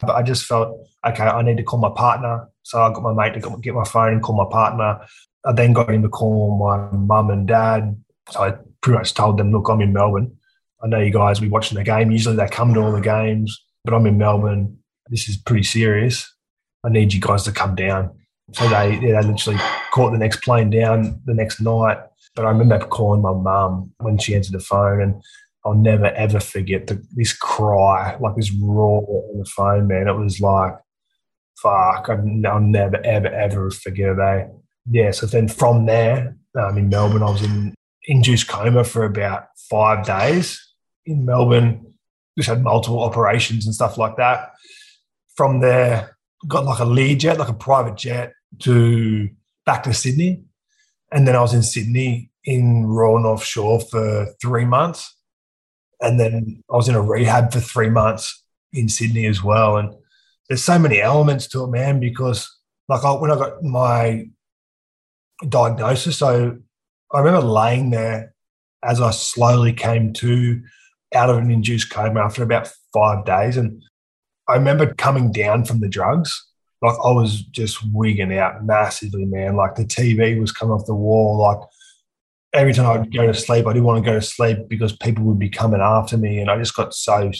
But I just felt, okay, I need to call my partner. So I got my mate to get my phone and call my partner. I then got him to call my mum and dad. So I pretty much told them, look, I'm in Melbourne. I know you guys will be watching the game. Usually they come to all the games, but I'm in Melbourne. This is pretty serious. I need you guys to come down. So they, yeah, they literally caught the next plane down the next night. But I remember calling my mum when she answered the phone and I'll never ever forget the, this cry, like this roar on the phone, man. It was like, fuck, I'll never ever ever forget. Eh? Yeah. So then from there, um, in Melbourne, I was in induced coma for about five days in Melbourne. Just had multiple operations and stuff like that. From there, got like a lead jet, like a private jet, to back to Sydney, and then I was in Sydney in Royal North Shore for three months and then I was in a rehab for three months in Sydney as well. And there's so many elements to it, man, because like I, when I got my diagnosis. So I remember laying there as I slowly came to out of an induced coma after about five days. And I remember coming down from the drugs. Like I was just wigging out massively, man. Like the TV was coming off the wall. Like every time I'd go to sleep, I didn't want to go to sleep because people would be coming after me. And I just got so,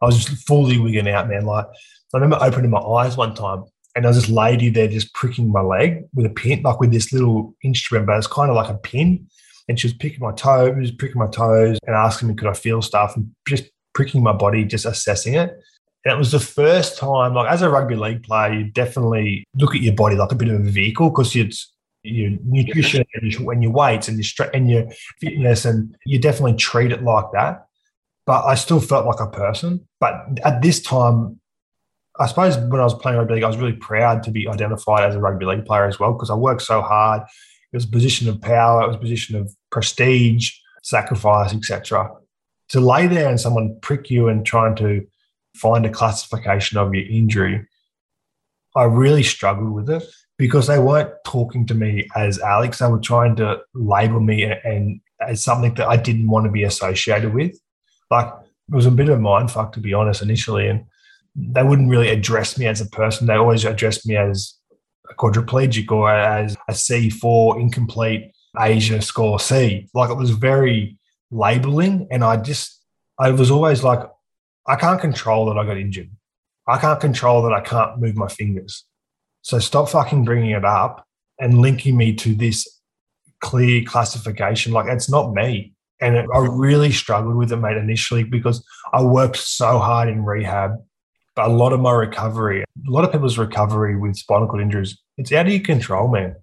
I was just fully wigging out, man. Like I remember opening my eyes one time and there was this lady there just pricking my leg with a pin, like with this little instrument, but it's kind of like a pin. And she was picking my toes, pricking my toes, and asking me could I feel stuff, and just pricking my body, just assessing it. And it was the first time, like as a rugby league player, you definitely look at your body like a bit of a vehicle because it's your nutrition and your, and your weights and your strength and your fitness, and you definitely treat it like that. But I still felt like a person. But at this time, I suppose when I was playing rugby league, I was really proud to be identified as a rugby league player as well because I worked so hard. It was a position of power, it was a position of prestige, sacrifice, etc. To lay there and someone prick you and trying to find a classification of your injury, I really struggled with it because they weren't talking to me as Alex. They were trying to label me and as something that I didn't want to be associated with. Like it was a bit of a mind fuck to be honest initially, and they wouldn't really address me as a person. They always addressed me as a quadriplegic or as a C4 incomplete ASIA score C. Like it was very labeling. And I just, I was always like, I can't control that I got injured. I can't control that I can't move my fingers. So stop fucking bringing it up and linking me to this clear classification. Like it's not me. And it, I really struggled with it, mate, initially because I worked so hard in rehab but a lot of my recovery, a lot of people's recovery with spinal cord injuries, it's out of your control, man.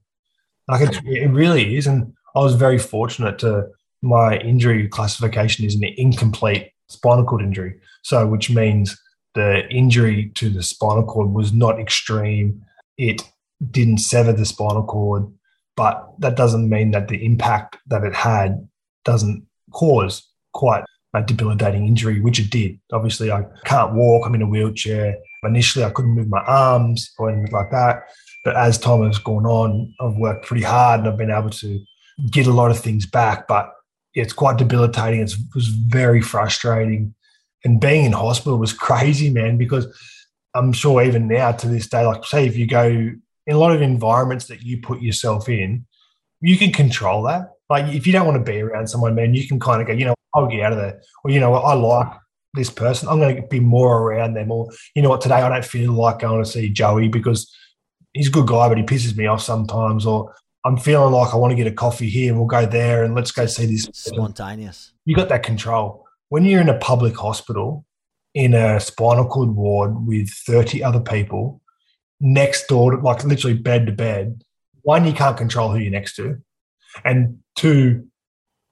Like it, it really is. And I was very fortunate to my injury classification is an incomplete spinal cord injury. So, which means the injury to the spinal cord was not extreme. It didn't sever the spinal cord, but that doesn't mean that the impact that it had doesn't cause quite a debilitating injury, which it did. Obviously, I can't walk, I'm in a wheelchair. Initially, I couldn't move my arms or anything like that. But as time has gone on, I've worked pretty hard and I've been able to get a lot of things back. But it's quite debilitating. It's, it was very frustrating. And being in hospital was crazy, man, because I'm sure even now to this day, like say if you go in a lot of environments that you put yourself in, you can control that. Like if you don't want to be around someone, man, you can kind of go, you know, I'll get out of there. Or you know, I like this person. I'm going to be more around them. Or you know what, today I don't feel like going to see Joey because he's a good guy, but he pisses me off sometimes. Or I'm feeling like I want to get a coffee here and we'll go there and let's go see this. Spontaneous. You got that control. When you're in a public hospital in a spinal cord ward with 30 other people next door, like literally bed to bed, one, you can't control who you're next to. And two,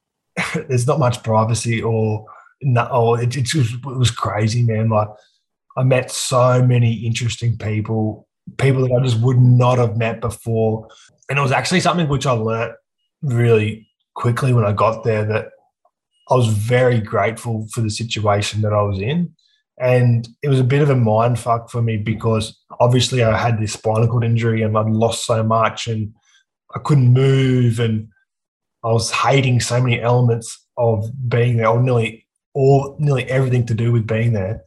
there's not much privacy or oh, it, it, was, it was crazy, man. Like I met so many interesting people, people that I just would not have met before. And it was actually something which I learnt really quickly when I got there that I was very grateful for the situation that I was in. And it was a bit of a mind fuck for me because obviously I had this spinal cord injury and I'd lost so much and I couldn't move and I was hating so many elements of being there, or nearly all, nearly everything to do with being there.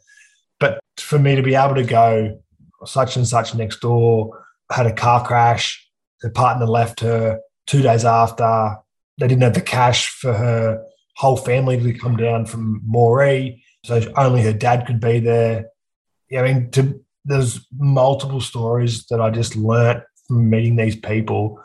But for me to be able to go such and such next door, had a car crash, her partner left her two days after. They didn't have the cash for her whole family to come down from Moree, so only her dad could be there. Yeah, I mean, to, there's multiple stories that I just learnt from meeting these people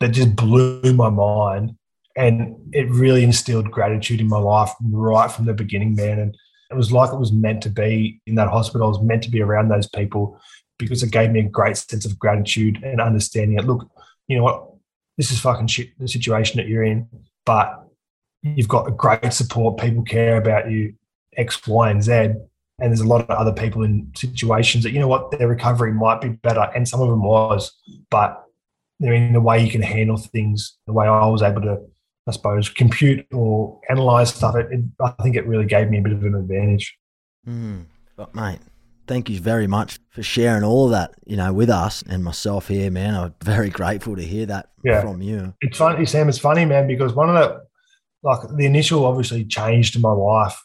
that just blew my mind and it really instilled gratitude in my life right from the beginning, man. And it was like it was meant to be in that hospital. I was meant to be around those people because it gave me a great sense of gratitude and understanding it. Look, you know what? This is fucking shit, the situation that you're in, but you've got great support. People care about you, X, Y, and Z. And there's a lot of other people in situations that, you know what, their recovery might be better. And some of them was, but I mean, the way you can handle things, the way I was able to I suppose, compute or analyze stuff, it, it, I think it really gave me a bit of an advantage. Mm, but mate, thank you very much for sharing all of that, you know, with us and myself here, man. I'm very grateful to hear that Yeah. from you. It's funny, Sam. It's funny, man, because one of the like the initial obviously change to my life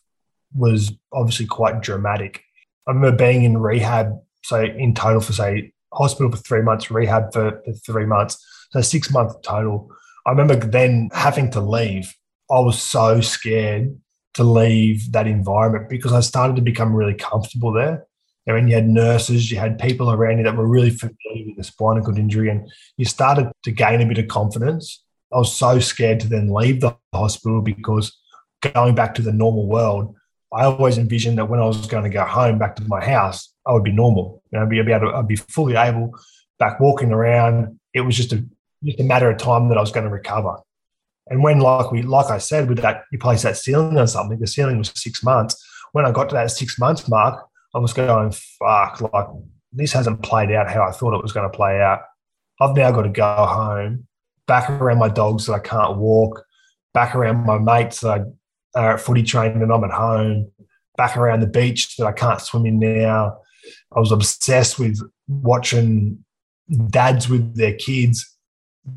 was obviously quite dramatic. I remember being in rehab, so in total for say hospital for three months, rehab for, for three months, so six months total. I remember then having to leave. I was so scared to leave that environment because I started to become really comfortable there. I mean, you had nurses, you had people around you that were really familiar with the spinal cord injury, and you started to gain a bit of confidence. I was so scared to then leave the hospital because going back to the normal world, I always envisioned that when I was going to go home back to my house, I would be normal. You know, I'd be able to, I'd be fully able back walking around. It was just a just a matter of time that I was going to recover. And when, like we, like I said, with that, you place that ceiling on something. The ceiling was six months. When I got to that six months mark, I was going, "Fuck!" Like this hasn't played out how I thought it was going to play out. I've now got to go home, back around my dogs that I can't walk, back around my mates that I at footy training and I'm at home, back around the beach that I can't swim in now. I was obsessed with watching dads with their kids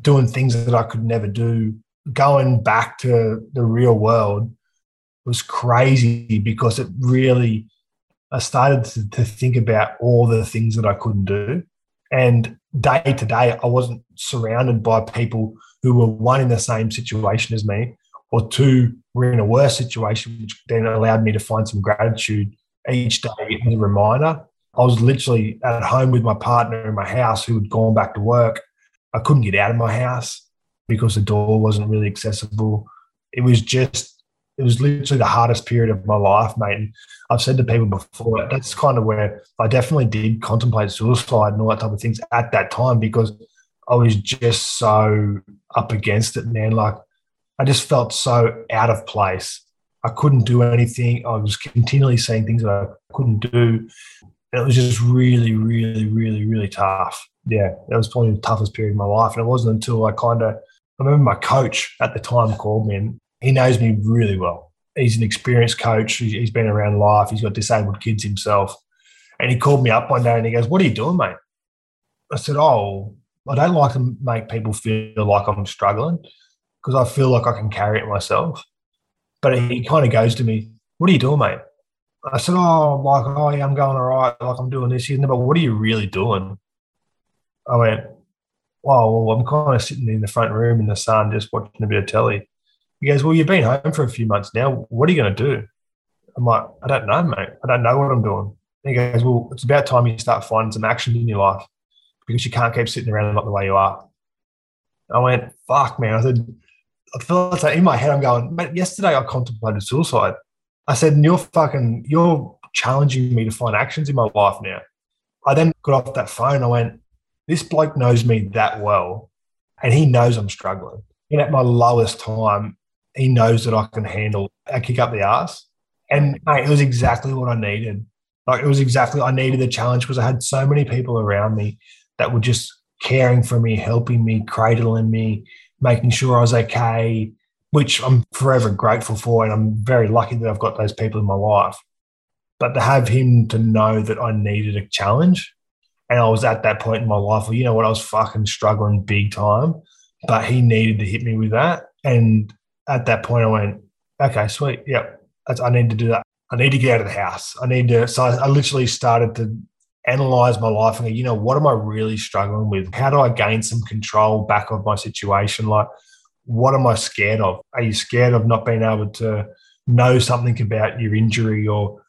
doing things that I could never do. Going back to the real world was crazy because it really, I started to, to think about all the things that I couldn't do. And day to day, I wasn't surrounded by people who were one in the same situation as me, or two were in a worse situation, which then allowed me to find some gratitude each day as a reminder. I was literally at home with my partner in my house who had gone back to work. I couldn't get out of my house because the door wasn't really accessible. It was just, it was literally the hardest period of my life, mate. And I've said to people before, that's kind of where I definitely did contemplate suicide and all that type of things at that time because I was just so up against it, man. Like, I just felt so out of place. I couldn't do anything. I was continually saying things that I couldn't do. It was just really, really, really, really tough. Yeah, that was probably the toughest period of my life. And it wasn't until I kind of, I remember my coach at the time called me and he knows me really well. He's an experienced coach. He's been around life. He's got disabled kids himself. And he called me up one day and he goes, What are you doing, mate? I said, Oh, I don't like to make people feel like I'm struggling because I feel like I can carry it myself. But he kind of goes to me, What are you doing, mate? I said, Oh, I'm like, oh yeah, I'm going all right, like I'm doing this. He said, but what are you really doing? I went, Well, well, I'm kind of sitting in the front room in the sun just watching a bit of telly. He goes, Well, you've been home for a few months now. What are you going to do? I'm like, I don't know, mate. I don't know what I'm doing. And he goes, Well, it's about time you start finding some action in your life because you can't keep sitting around not the way you are. I went, Fuck, man. I said, I felt like in my head, I'm going, Mate, yesterday I contemplated suicide. I said, and you're fucking, you're challenging me to find actions in my life now. I then got off that phone. I went, this bloke knows me that well, and he knows I'm struggling. And at my lowest time, he knows that I can handle a kick up the ass. And mate, it was exactly what I needed. Like it was exactly I needed the challenge because I had so many people around me that were just caring for me, helping me, cradling me, making sure I was okay, which I'm forever grateful for. And I'm very lucky that I've got those people in my life. But to have him to know that I needed a challenge and I was at that point in my life where, you know what, I was fucking struggling big time, but he needed to hit me with that. And at that point, I went, okay, sweet. Yep. I need to do that. I need to get out of the house. I need to. So I, I literally started to analyze my life and go, you know, what am I really struggling with? How do I gain some control back of my situation? Like, what am I scared of? Are you scared of not being able to know something about your injury or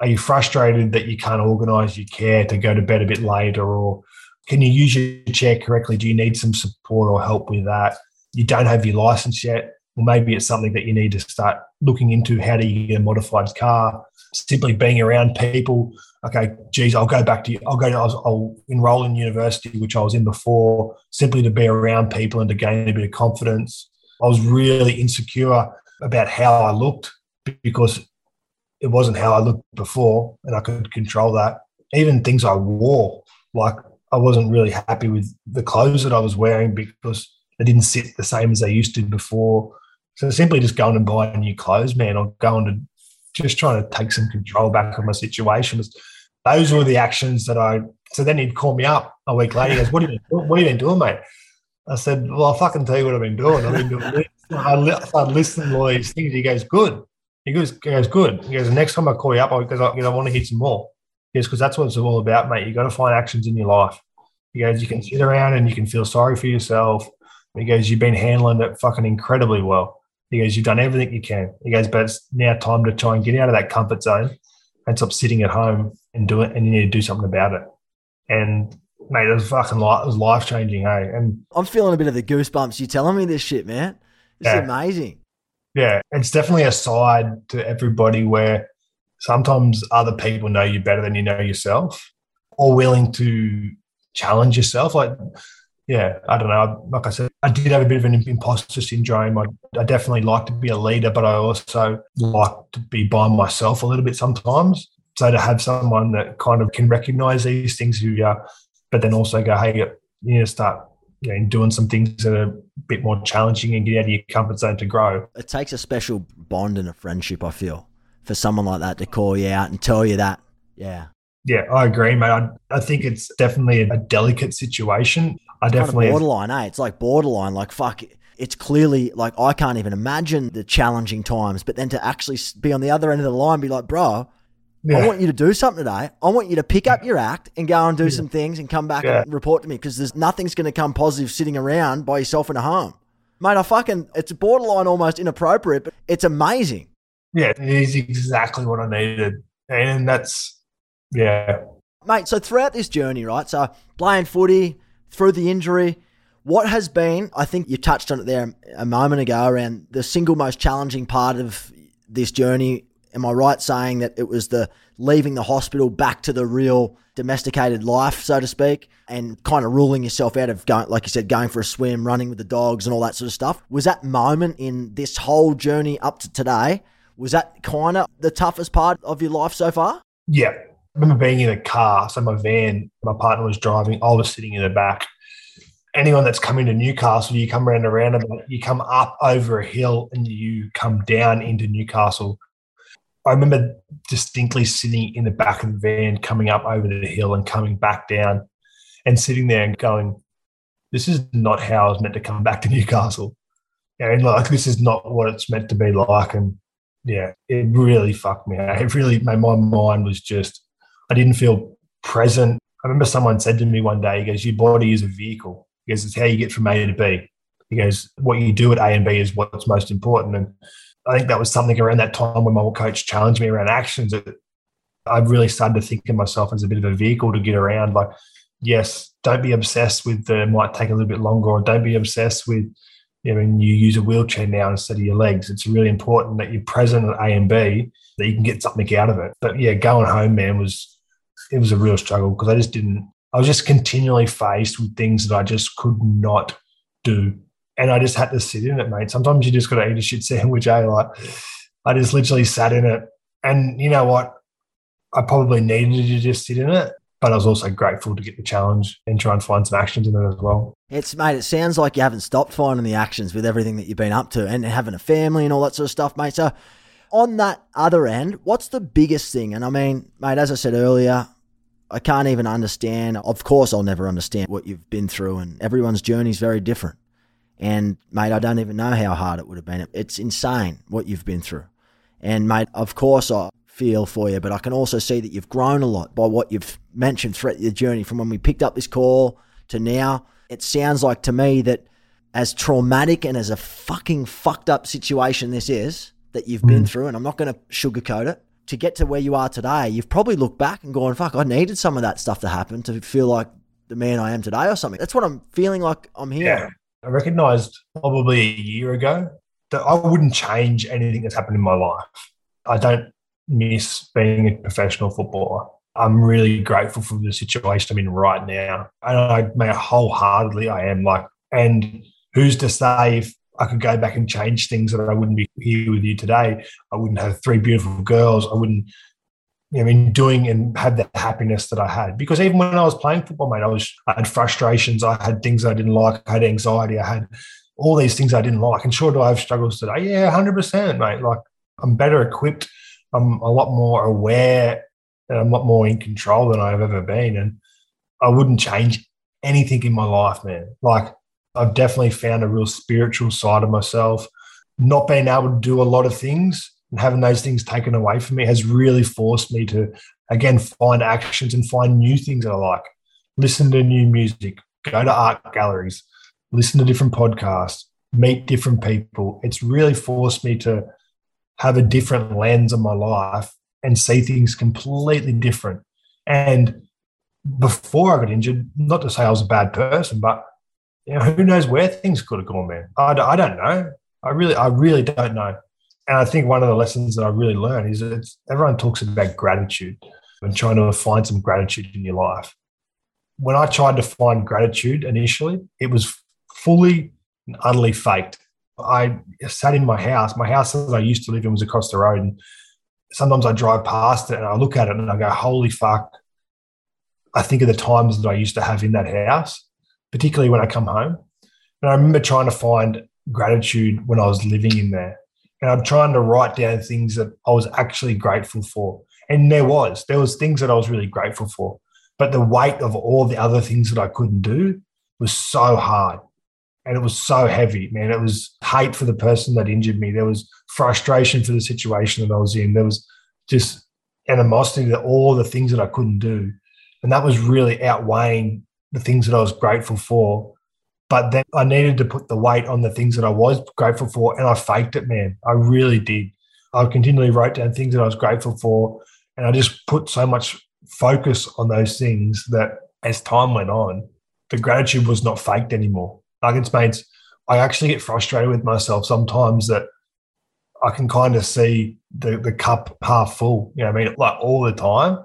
are you frustrated that you can't organize your care to go to bed a bit later or can you use your chair correctly do you need some support or help with that you don't have your license yet well maybe it's something that you need to start looking into how do you get a modified car simply being around people okay geez i'll go back to you. i'll go I'll, I'll enroll in university which i was in before simply to be around people and to gain a bit of confidence i was really insecure about how i looked because it wasn't how I looked before, and I could control that. Even things I wore, like I wasn't really happy with the clothes that I was wearing because they didn't sit the same as they used to before. So simply just going and buying new clothes, man, or going to just trying to take some control back of my situation was those were the actions that I. So then he'd call me up a week later. He goes, "What have you been, what have you been doing, mate?" I said, "Well, I'll fucking tell you what I've been doing. I've been doing this." I li- started listening to all these things. He goes, "Good." He goes, he goes, "Good." He goes, "The next time I call you up, because I, you know, I want to hear some more." He goes, "Because that's what it's all about, mate. You got to find actions in your life." He goes, "You can sit around and you can feel sorry for yourself." He goes, "You've been handling it fucking incredibly well." He goes, "You've done everything you can." He goes, "But it's now time to try and get out of that comfort zone and stop sitting at home and do it. And you need to do something about it." And mate, it was fucking life, it was life changing, hey. Eh? And I'm feeling a bit of the goosebumps. You telling me this shit, man? This Yeah. amazing. yeah, it's definitely a side to everybody where sometimes other people know you better than you know yourself, or willing to challenge yourself. Like, yeah, I don't know. Like I said, I did have a bit of an imposter syndrome. I, I definitely like to be a leader, but I also like to be by myself a little bit sometimes. So to have someone that kind of can recognize these things who you are, but then also go, hey, you need to start you know, doing some things that are a bit more challenging and get out of your comfort zone to grow. It takes a special bond and a friendship, I feel, for someone like that to call you out and tell you that. Yeah. Yeah, I agree, mate. I, I think it's definitely a delicate situation. I definitely, kind of borderline, eh? It's like borderline. Like fuck, it's clearly like I can't even imagine the challenging times. But then to actually be on the other end of the line, be like, bro, I want you to do something today. I want you to pick up your act and go and do some things and come back Yeah. and report to me because there's nothing's going to come positive sitting around by yourself in a home, mate. I fucking it's borderline almost inappropriate, but it's amazing. yeah, it is exactly what I needed, and that's yeah, mate. So throughout this journey, right? So playing footy through the injury, what has been? I think you touched on it there a moment ago around the single most challenging part of this journey. Am I right saying that it was the leaving the hospital back to the real domesticated life, so to speak, and kind of ruling yourself out of going, like you said, going for a swim, running with the dogs, and all that sort of stuff? Was that moment in this whole journey up to today? Was that kind of the toughest part of your life so far? yeah. I remember being in a car, so my van, my partner was driving, I was sitting in the back. Anyone that's coming to Newcastle, you come around a roundabout, you come up over a hill and you come down into Newcastle. I remember distinctly sitting in the back of the van, coming up over the hill and coming back down and sitting there and going, This is not how I was meant to come back to Newcastle. And like, this is not what it's meant to be like. And yeah, it really fucked me. It really made my mind was just, I didn't feel present. I remember someone said to me one day, he goes, Your body is a vehicle. He goes, It's how you get from A to B. He goes, What you do at A and B is what's most important. And I think that was something around that time when my coach challenged me around actions. That I really started to think of myself as a bit of a vehicle to get around. Like, yes, don't be obsessed with the might take a little bit longer, or don't be obsessed with, you know, when you use a wheelchair now instead of your legs. It's really important that you're present at A and B, that you can get something out of it. But yeah, going home, man, was it was a real struggle because I just didn't. I was just continually faced with things that I just could not do, and I just had to sit in it, mate. Sometimes you just got to eat a shit sandwich. Eh? Like I just literally sat in it, and you know what? I probably needed to just sit in it, but I was also grateful to get the challenge and try and find some actions in it as well. It's mate. It sounds like you haven't stopped finding the actions with everything that you've been up to and having a family and all that sort of stuff, mate. So, on that other end, what's the biggest thing? And I mean, mate, as I said earlier, I can't even understand. Of course, I'll never understand what you've been through, and everyone's journey is very different. And mate, I don't even know how hard it would have been. It's insane what you've been through. And mate, of course, I feel for you, but I can also see that you've grown a lot by what you've mentioned throughout your journey from when we picked up this call to now. It sounds like to me that as traumatic and as a fucking fucked up situation this is that you've been mm. through, and I'm not going to sugarcoat it, to get to where you are today, you've probably looked back and gone, fuck, I needed some of that stuff to happen to feel like the man I am today or something. That's what I'm feeling like I'm here. I recognized probably a year ago that I wouldn't change anything that's happened in my life. I don't miss being a professional footballer. I'm really grateful for the situation I'm in right now. And I may wholeheartedly I am like, and who's to say if I could go back and change things that I wouldn't be here with you today. I wouldn't have three beautiful girls. I wouldn't I mean, doing and have the happiness that I had. Because even when I was playing football, mate, I was I had frustrations, I had things I didn't like, I had anxiety, I had all these things I didn't like. And sure, do I have struggles today? Yeah, hundred percent, mate. Like I'm better equipped. I'm a lot more aware and I'm a lot more in control than I've ever been. And I wouldn't change anything in my life, man. Like I've definitely found a real spiritual side of myself. Not being able to do a lot of things and having those things taken away from me has really forced me to again find actions and find new things that I like. Listen to new music, go to art galleries, listen to different podcasts, meet different people. It's really forced me to have a different lens on my life and see things completely different. And before I got injured, not to say I was a bad person, but you know, who knows where things could have gone, man. I, I don't know. I really, I really don't know. And I think one of the lessons that I really learned is that everyone talks about gratitude and trying to find some gratitude in your life. When I tried to find gratitude initially, it was fully and utterly faked. I sat in my house. My house that I used to live in was across the road. And sometimes I drive past it and I look at it and I go, holy fuck. I think of the times that I used to have in that house, particularly when I come home. And I remember trying to find gratitude when I was living in there. And I'm trying to write down things that I was actually grateful for. And there was, there was things that I was really grateful for. But the weight of all the other things that I couldn't do was so hard and it was so heavy, man. It was hate for the person that injured me. There was frustration for the situation that I was in. There was just animosity to all the things that I couldn't do. And that was really outweighing the things that I was grateful for. But then I needed to put the weight on the things that I was grateful for. And I faked it, man. I really did. I continually wrote down things that I was grateful for. And I just put so much focus on those things that as time went on, the gratitude was not faked anymore Nuggets mates, I actually get frustrated with myself sometimes that I can kind of see the, the cup half full. You know what I mean? Like all the time.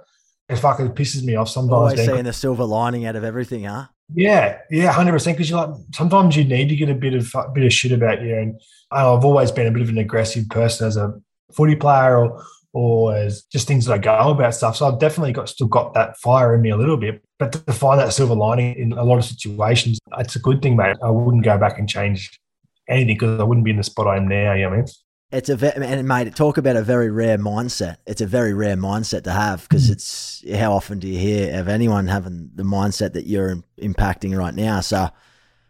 It fucking pisses me off sometimes. Always seeing the silver lining out of everything, huh? Yeah, yeah, hundred percent. Because you're like, sometimes you need to get a bit of a bit of shit about you. And I've always been a bit of an aggressive person as a footy player, or or as just things that I go about stuff. So I've definitely got still got that fire in me a little bit. But to find that silver lining in a lot of situations, it's a good thing, mate. I wouldn't go back and change anything because I wouldn't be in the spot I am now. You know what I mean? It's a and mate, talk about a very rare mindset. It's a very rare mindset to have because mm. it's how often do you hear of anyone having the mindset that you're impacting right now? So,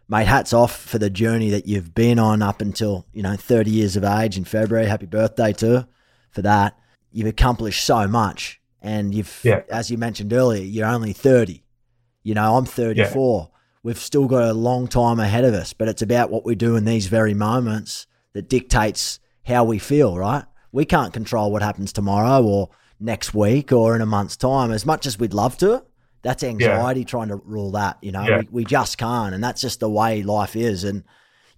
mate, hats off for the journey that you've been on up until you know 30 years of age in February. Happy birthday too for that. You've accomplished so much and you've, yeah. as you mentioned earlier, you're only 30. You know, I'm 34. Yeah. We've still got a long time ahead of us, but it's about what we do in these very moments that dictates how we feel, right? We can't control what happens tomorrow or next week or in a month's time as much as we'd love to. That's anxiety yeah. trying to rule that, you know, we, we just can't. And that's just the way life is. And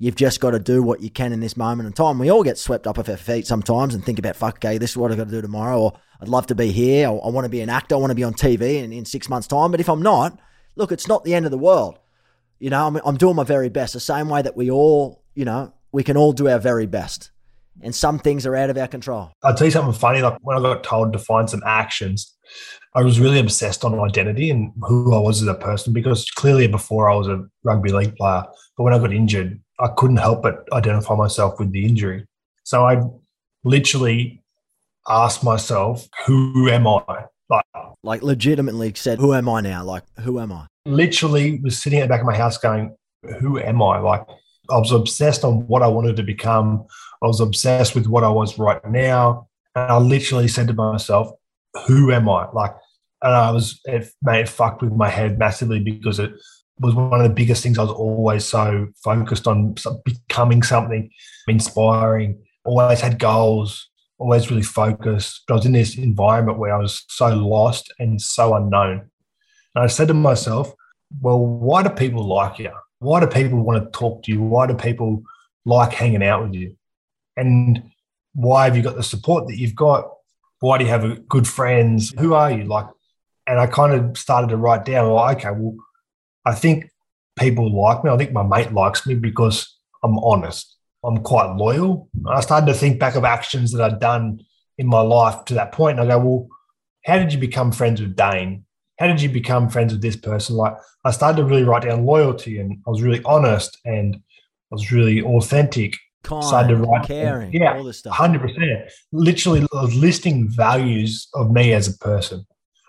You've just got to do what you can in this moment in time. We all get swept up off our feet sometimes and think about, fuck, okay, this is what I've got to do tomorrow, or I'd love to be here, or I want to be an actor, I want to be on TV in, in six months' time. But if I'm not, look, it's not the end of the world. You know, I'm, I'm doing my very best, the same way that we all, you know, we can all do our very best. And some things are out of our control. I'll tell you something funny. Like when I got told to find some actions, I was really obsessed on identity and who I was as a person because clearly before I was a rugby league player. But when I got injured, I couldn't help but identify myself with the injury. So I literally asked myself, who am I? Like, like legitimately said, who am I now? Like, who am I? Literally was sitting at the back of my house going, who am I? Like, I was obsessed on what I wanted to become. I was obsessed with what I was right now. And I literally said to myself, who am I? Like, and I was, it made it fucked with my head massively because it was one of the biggest things I was always so focused on becoming something inspiring, always had goals, always really focused. But I was in this environment where I was so lost and so unknown. And I said to myself, well, why do people like you? Why do people want to talk to you? Why do people like hanging out with you? And why have you got the support that you've got? Why do you have good friends? Who are you? Like, and I kind of started to write down, well, okay, well, I think people like me. I think my mate likes me because I'm honest. I'm quite loyal. I started to think back of actions that I'd done in my life to that point, and I go, well, how did you become friends with Dane? How did you become friends with this person? Like, I started to really write down loyalty, and I was really honest, and I was really authentic. Kind, started to write, caring, yeah, all this stuff. Hundred percent. Literally, listing values of me as a person.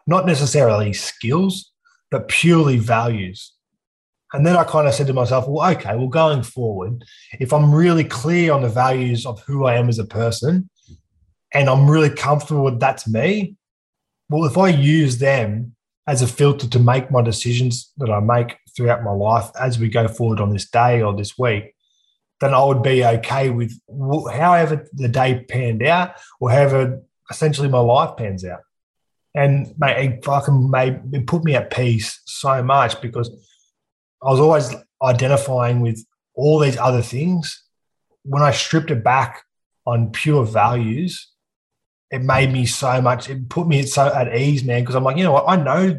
not necessarily skills, but purely values. And then I kind of said to myself, well, okay, well, going forward, if I'm really clear on the values of who I am as a person and I'm really comfortable with that's me, well, if I use them as a filter to make my decisions that I make throughout my life as we go forward on this day or this week, then I would be okay with however the day panned out or however essentially my life pans out. And mate, it fucking made it put me at peace so much because I was always identifying with all these other things. When I stripped it back on pure values, it made me so much, it put me so at ease, man, because I'm like, you know what, I know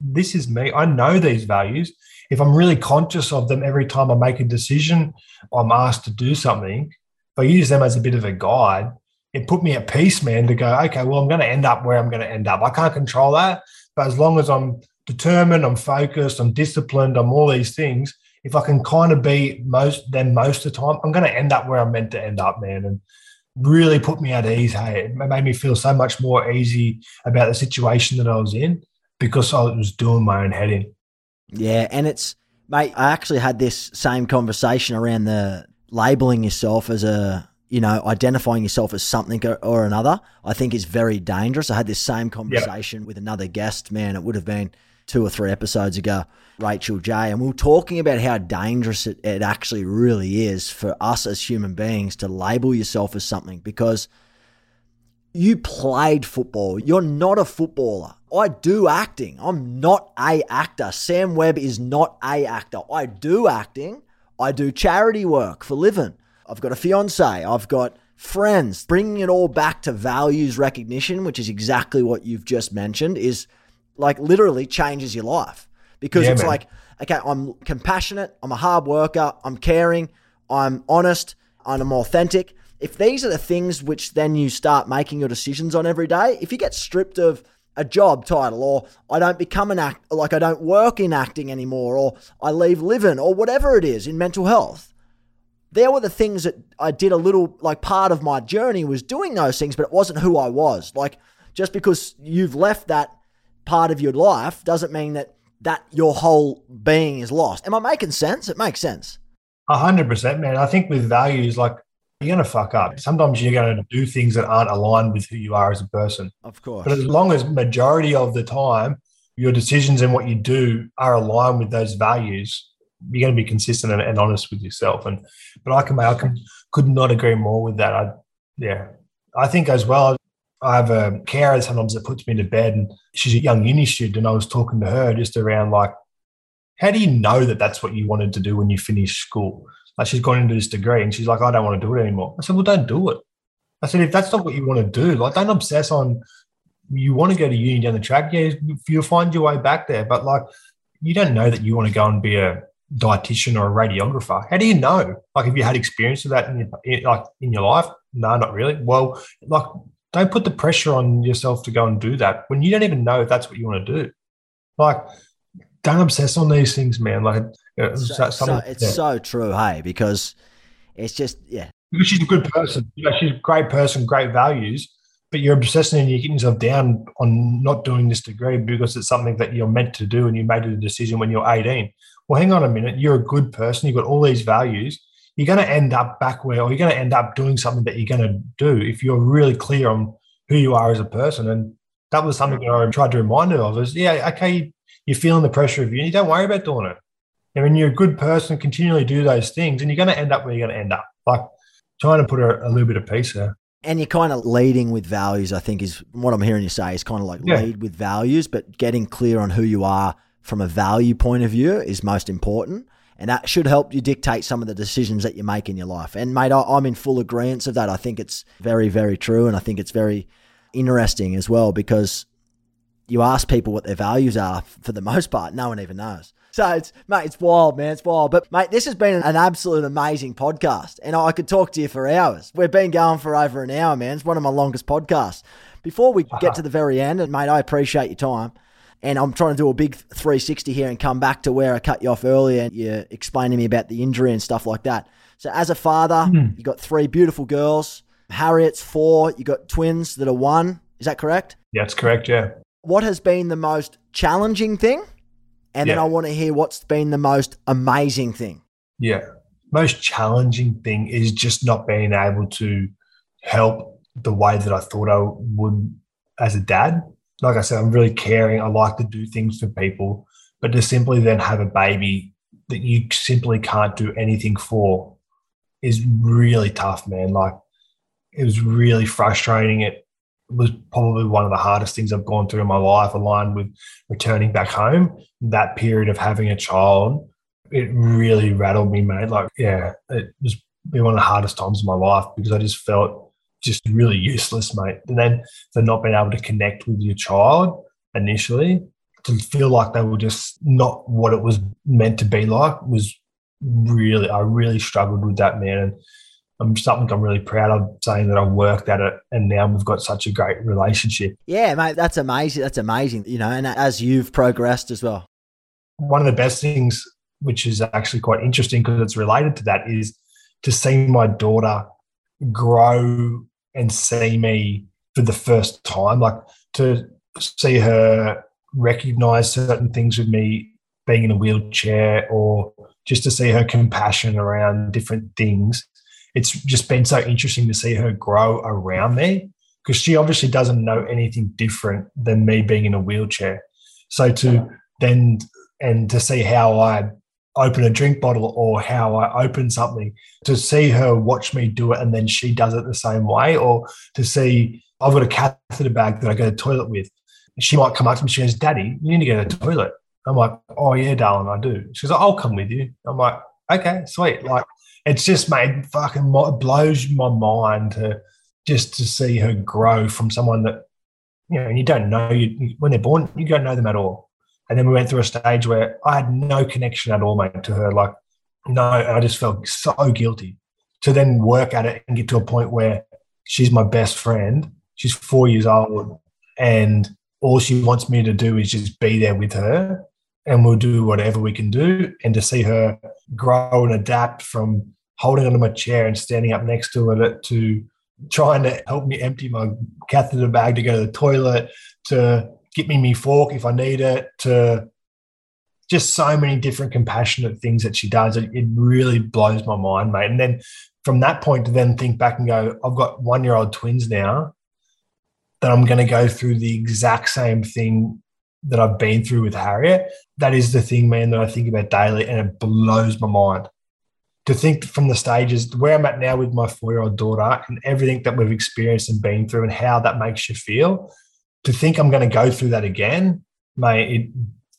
this is me. I know these values. If I'm really conscious of them every time I make a decision, I'm asked to do something, if I use them as a bit of a guide, it put me at peace, man, to go, okay, well, I'm going to end up where I'm going to end up. I can't control that. But as long as I'm determined, I'm focused, I'm disciplined, I'm all these things. If I can kind of be most then most of the time, I'm going to end up where I'm meant to end up, man. And really put me at ease. Hey, it made me feel so much more easy about the situation that I was in because I was doing my own heading. Yeah, and it's mate. I actually had this same conversation around the labeling yourself as a you know, identifying yourself as something or another, I think is very dangerous. I had this same conversation yep. with another guest, man. It would have been two or three episodes ago, Rachel J. And we are talking about how dangerous it, it actually really is for us as human beings to label yourself as something because you played football. You're not a footballer. I do acting. I'm not a actor. Sam Webb is not a actor. I do acting. I do charity work for Livin. I've got a fiance, I've got friends. Bringing it all back to values recognition, which is exactly what you've just mentioned, is like literally changes your life because yeah, it's man. like, okay, I'm compassionate, I'm a hard worker, I'm caring, I'm honest, and I'm authentic. If these are the things which then you start making your decisions on every day, if you get stripped of a job title or I don't become an act like I don't work in acting anymore or I leave Livin or whatever it is in mental health there were the things that I did a little, like part of my journey was doing those things, but it wasn't who I was. Like, just because you've left that part of your life doesn't mean that that your whole being is lost. Am I making sense? It makes sense. A hundred percent, man. I think with values, like you're going to fuck up. Sometimes you're going to do things that aren't aligned with who you are as a person. Of course. But as long as majority of the time your decisions and what you do are aligned with those values, you're going to be consistent and, and, honest with yourself. And but I can I can could not agree more with that. I yeah, I think as well. I have a carer sometimes that puts me to bed, and she's a young uni student. And I was talking to her just around like, how do you know that that's what you wanted to do when you finished school? Like she's gone into this degree, and she's like, I don't want to do it anymore. I said, well, don't do it. I said, if that's not what you want to do, like don't obsess on you want to go to uni down the track. Yeah, you'll find your way back there, but like you don't know that you want to go and be a dietitian or a radiographer. How do you know? Like, have you had experience of that in your, like in your life? No, not really. Well, like, don't put the pressure on yourself to go and do that when you don't even know if that's what you want to do. Like, don't obsess on these things, man. Like, so, so, it's yeah. so true, hey, because it's just yeah. Because she's a good person. You know, she's a great person, great values. But you're obsessing and you're getting yourself down on not doing this degree because it's something that you're meant to do and you made a decision when you're 18 well, hang on a minute, you're a good person, you've got all these values, you're going to end up back where, or you're going to end up doing something that you're going to do if you're really clear on who you are as a person. And that was something that I tried to remind her of is, yeah, okay, you're feeling the pressure of uni, don't worry about doing it. And when you're a good person, continually do those things, and you're going to end up where you're going to end up. Like trying to put a, a little bit of peace there. And you're kind of leading with values, I think, is what I'm hearing you say is kind of like yeah. lead with values, but getting clear on who you are from a value point of view is most important. And that should help you dictate some of the decisions that you make in your life. And, mate, I'm in full agreement of that. I think it's very, very true. And I think it's very interesting as well because you ask people what their values are for the most part, no one even knows. So it's mate, it's wild, man. It's wild. But mate, this has been an absolute amazing podcast, and I could talk to you for hours. We've been going for over an hour, man. It's one of my longest podcasts. Before we get to the very end, and mate, I appreciate your time. And I'm trying to do a big 360 here and come back to where I cut you off earlier and you explained to me about the injury and stuff like that. So, as a father, mm. you got three beautiful girls. Harriet's four. You got twins that are one. Is that correct? Yeah, that's correct. Yeah. what has been the most challenging thing? And then I want to hear what's been the most amazing thing. Yeah. Most challenging thing is just not being able to help the way that I thought I would as a dad. Like I said, I'm really caring. I like to do things for people, but to simply then have a baby that you simply can't do anything for is really tough, man. Like it was really frustrating. It was probably one of the hardest things I've gone through in my life, aligned with returning back home. That period of having a child it really rattled me, mate. Like, yeah, it was one of the hardest times of my life because I just felt just really useless, mate. And then for not being able to connect with your child initially, to feel like they were just not what it was meant to be like was really, I really struggled with that, man. And I'm something I'm really proud of saying that I worked at it and now we've got such a great relationship. Yeah, mate, that's amazing. That's amazing. You know, and as you've progressed as well. one of the best things, which is actually quite interesting because it's related to that, is to see my daughter grow and see me for the first time. Like to see her recognize certain things with me being in a wheelchair or just to see her compassion around different things. It's just been so interesting to see her grow around me because she obviously doesn't know anything different than me being in a wheelchair. So to then and to see how I open a drink bottle or how I open something, to see her watch me do it and then she does it the same way, or to see I've got a catheter bag that I go to the toilet with. She might come up to me, she goes, Daddy, you need to go to the toilet. I'm like, Oh yeah, darling, I do. She's like, I'll come with you. I'm like, okay, sweet. Like it's just made fucking blows my mind to just to see her grow from someone that you know, you don't know you when they're born, you don't know them at all. And then we went through a stage where I had no connection at all, mate, to her. Like, no, and I just felt so guilty to then work at it and get to a point where she's my best friend. She's four years old, and all she wants me to do is just be there with her, and we'll do whatever we can do. And to see her grow and adapt from holding onto my chair and standing up next to it to trying to help me empty my catheter bag to go to the toilet, to get me me fork if I need it, to just so many different compassionate things that she does. It, it really blows my mind, mate. And then from that point to then think back and go, I've got one year old twins now that I'm going to go through the exact same thing that I've been through with Harriet. That is the thing, man, that I think about daily and it blows my mind to think from the stages where I'm at now with my four year old daughter and everything that we've experienced and been through and how that makes you feel, to think I'm going to go through that again, mate, it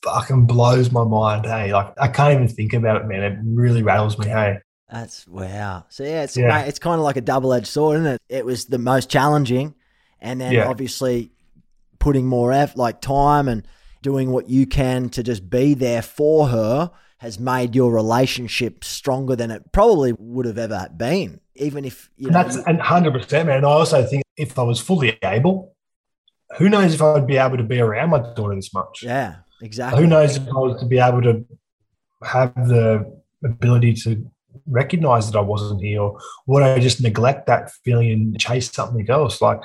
fucking blows my mind. Hey, like I can't even think about it, man. It really rattles me. Hey, That's wow. So yeah, it's Yeah. mate, it's kind of like a double edged sword, isn't it? It was the most challenging, and then Yeah. obviously putting more effort, like time, and doing what you can to just be there for her has made your relationship stronger than it probably would have ever been. Even if you know, that's and hundred percent, man. I also think if I was fully able, who knows if I would be able to be around my daughter this much? yeah, exactly. Who knows if I was to be able to have the ability to recognize that I wasn't here, or would I just neglect that feeling and chase something else? Like,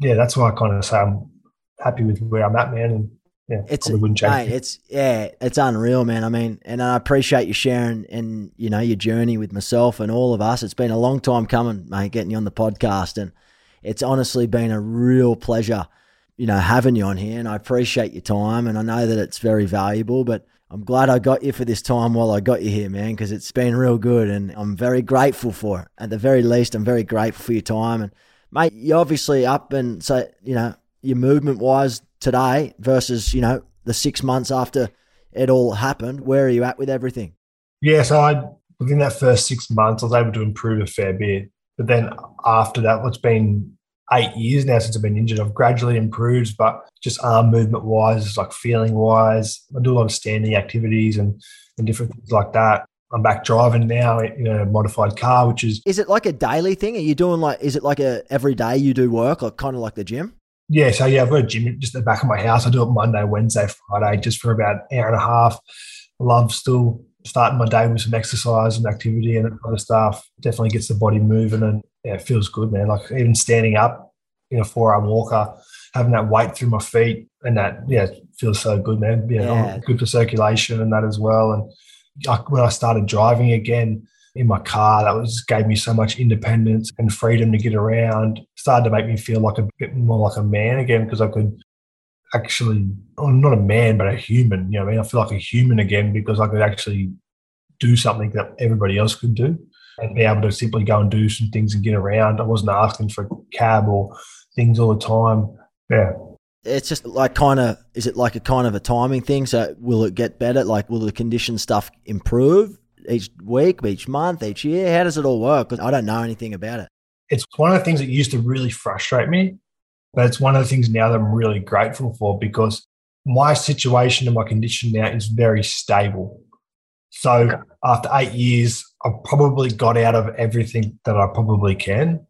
yeah, that's why I kind of say I'm happy with where I'm at, man. And yeah, It's probably wouldn't change. mate, it's yeah, it's unreal, man. I mean, and I appreciate you sharing and you know your journey with myself and all of us. It's been a long time coming, mate, getting you on the podcast, and it's honestly been a real pleasure, you know, having you on here. And I appreciate your time, and I know that it's very valuable. But I'm glad I got you for this time while I got you here, man, because it's been real good, and I'm very grateful for it. At the very least, I'm very grateful for your time, and mate, you're obviously up and so you know your movement wise today versus you know the six months after it all happened. Where are you at with everything? Yeah, so I within that first six months, I was able to improve a fair bit. But then after that, it's been eight years now since I've been injured. I've gradually improved, but just arm movement wise, like feeling wise, I do a lot of standing activities and, and different things like that. I'm back driving now in a modified car, which is Is it like a daily thing? Are you doing like? Is it like a every day you do work, like kind of like the gym? Yeah. So yeah, I've got a gym just at the back of my house. I do it Monday, Wednesday, Friday, just for about an hour and a half. I love still starting my day with some exercise and activity and that kind of stuff. Definitely gets the body moving and yeah, it feels good, man. Like even standing up in a forearm walker, having that weight through my feet, and that yeah feels so good, man. Yeah, Yeah. good for circulation and that as well. And I, when I started driving again in my car, that was gave me so much independence and freedom to get around. Started to make me feel like a bit more like a man again because I could actually, well, not a man, but a human. You know, I mean, I feel like a human again because I could actually do something that everybody else could do and be able to simply go and do some things and get around. I wasn't asking for a cab or things all the time. Yeah. It's just like kind of, is it like a kind of a timing thing? So will it get better? Like, will the condition stuff improve each week, each month, each year? How does it all work? 'Cause I don't know anything about it. It's one of the things that used to really frustrate me, but it's one of the things now that I'm really grateful for because my situation and my condition now is very stable. So after eight years, I've probably got out of everything that I probably can.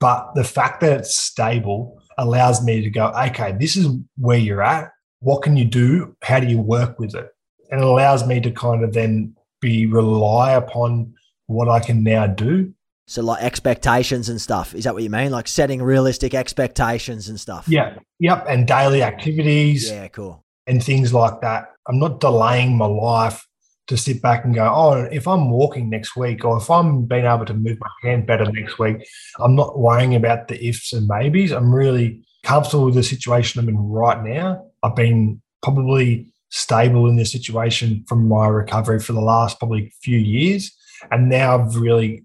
But the fact that it's stable allows me to go, okay, this is where you're at. What can you do? How do you work with it? And it allows me to kind of then be rely upon what I can now do. So like expectations and stuff. Is that what you mean? Like setting realistic expectations and stuff. Yeah. Yep. And daily activities Yeah. Cool. and things like that. I'm not delaying my life to sit back and go, oh, if I'm walking next week or if I'm being able to move my hand better next week, I'm not worrying about the ifs and maybes. I'm really comfortable with the situation I'm in right now. I've been probably stable in this situation from my recovery for the last probably few years. And now I've really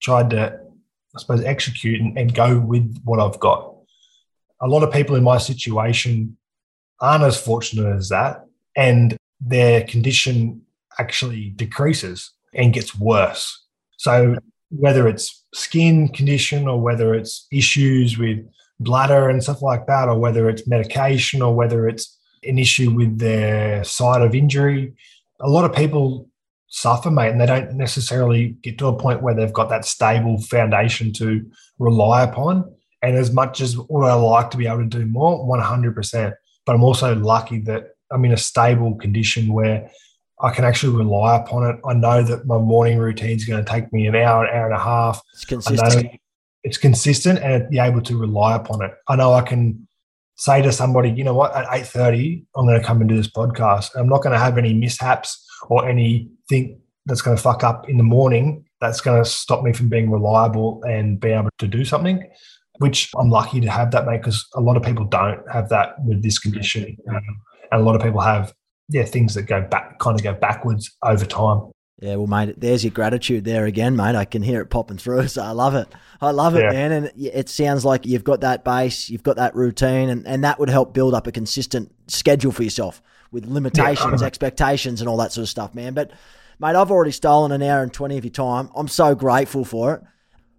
tried to, I suppose, execute and, and go with what I've got. A lot of people in my situation aren't as fortunate as that. And their condition actually decreases and gets worse. So whether it's skin condition or whether it's issues with bladder and stuff like that, or whether it's medication or whether it's an issue with their side of injury, a lot of people suffer, mate, and they don't necessarily get to a point where they've got that stable foundation to rely upon. And as much as would I like to be able to do more, 100%. But I'm also lucky that I'm in a stable condition where I can actually rely upon it. I know that my morning routine is going to take me an hour, an hour and a half. It's consistent. it's consistent and be able to rely upon it. I know I can say to somebody, you know what, at 8.30, I'm going to come and do this podcast. I'm not going to have any mishaps or anything that's going to fuck up in the morning that's going to stop me from being reliable and be able to do something, which I'm lucky to have that, mate, because a lot of people don't have that with this condition. Um, and a lot of people have, yeah, things that go back, kind of go backwards over time. Yeah, well, mate, there's your gratitude there again, mate. I can hear it popping through, so I love it. I love it, Yeah. man. And it- sounds like you've got that base, you've got that routine, and, and that would help build up a consistent schedule for yourself with limitations, expectations, and all that sort of stuff, man. But, mate, I've already stolen an hour and 20 of your time. I'm so grateful for it.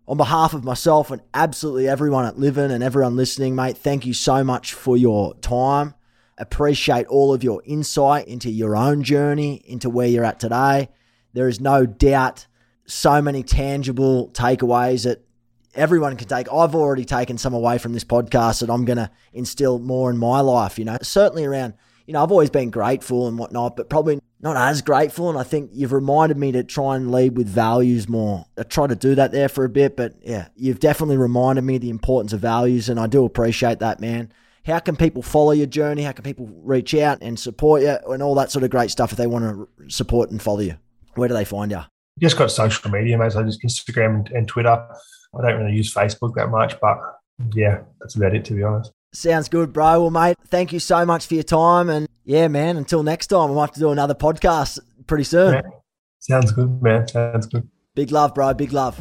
On behalf of myself and absolutely everyone at Livin and everyone listening, mate, thank you so much for your time. Appreciate all of your insight into your own journey, into where you're at today. There is no doubt so many tangible takeaways that everyone can take. I've already taken some away from this podcast that I'm going to instill more in my life, you know, certainly around, you know, I've always been grateful and whatnot, but probably not as grateful. And I think you've reminded me to try and lead with values more. I tried to do that there for a bit, but yeah, you've definitely reminded me the importance of values. And I do appreciate that, man. How can people follow your journey? How can people reach out and support you and all that sort of great stuff if they want to support and follow you? Where do they find you? just got social media, mate. So just Instagram and Twitter. I don't really use Facebook that much, but yeah, that's about it, to be honest. Sounds good, bro. Well, mate, thank you so much for your time. And yeah, man, until next time, we'll have to do another podcast pretty soon. Yeah. Sounds good, man. Sounds good. Big love, bro. Big love.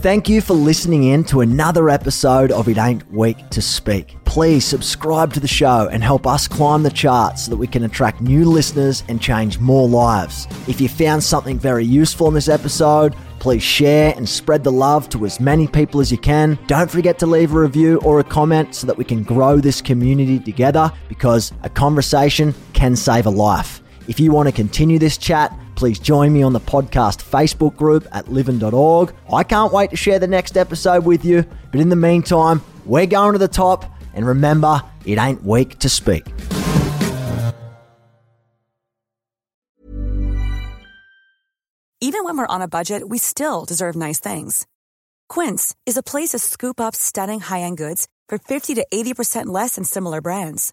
Thank you for listening in to another episode of It Ain't Weak to Speak. Please subscribe to the show and help us climb the charts so that we can attract new listeners and change more lives. If you found something very useful in this episode, please share and spread the love to as many people as you can. Don't forget to leave a review or a comment so that we can grow this community together because a conversation can save a life. If you want to continue this chat, please join me on the podcast Facebook group at livin.org. I can't wait to share the next episode with you, but in the meantime, we're going to the top, and remember, it ain't weak to speak. Even when we're on a budget, we still deserve nice things. Quince is a place to scoop up stunning high end goods for 50 to 80% less than similar brands.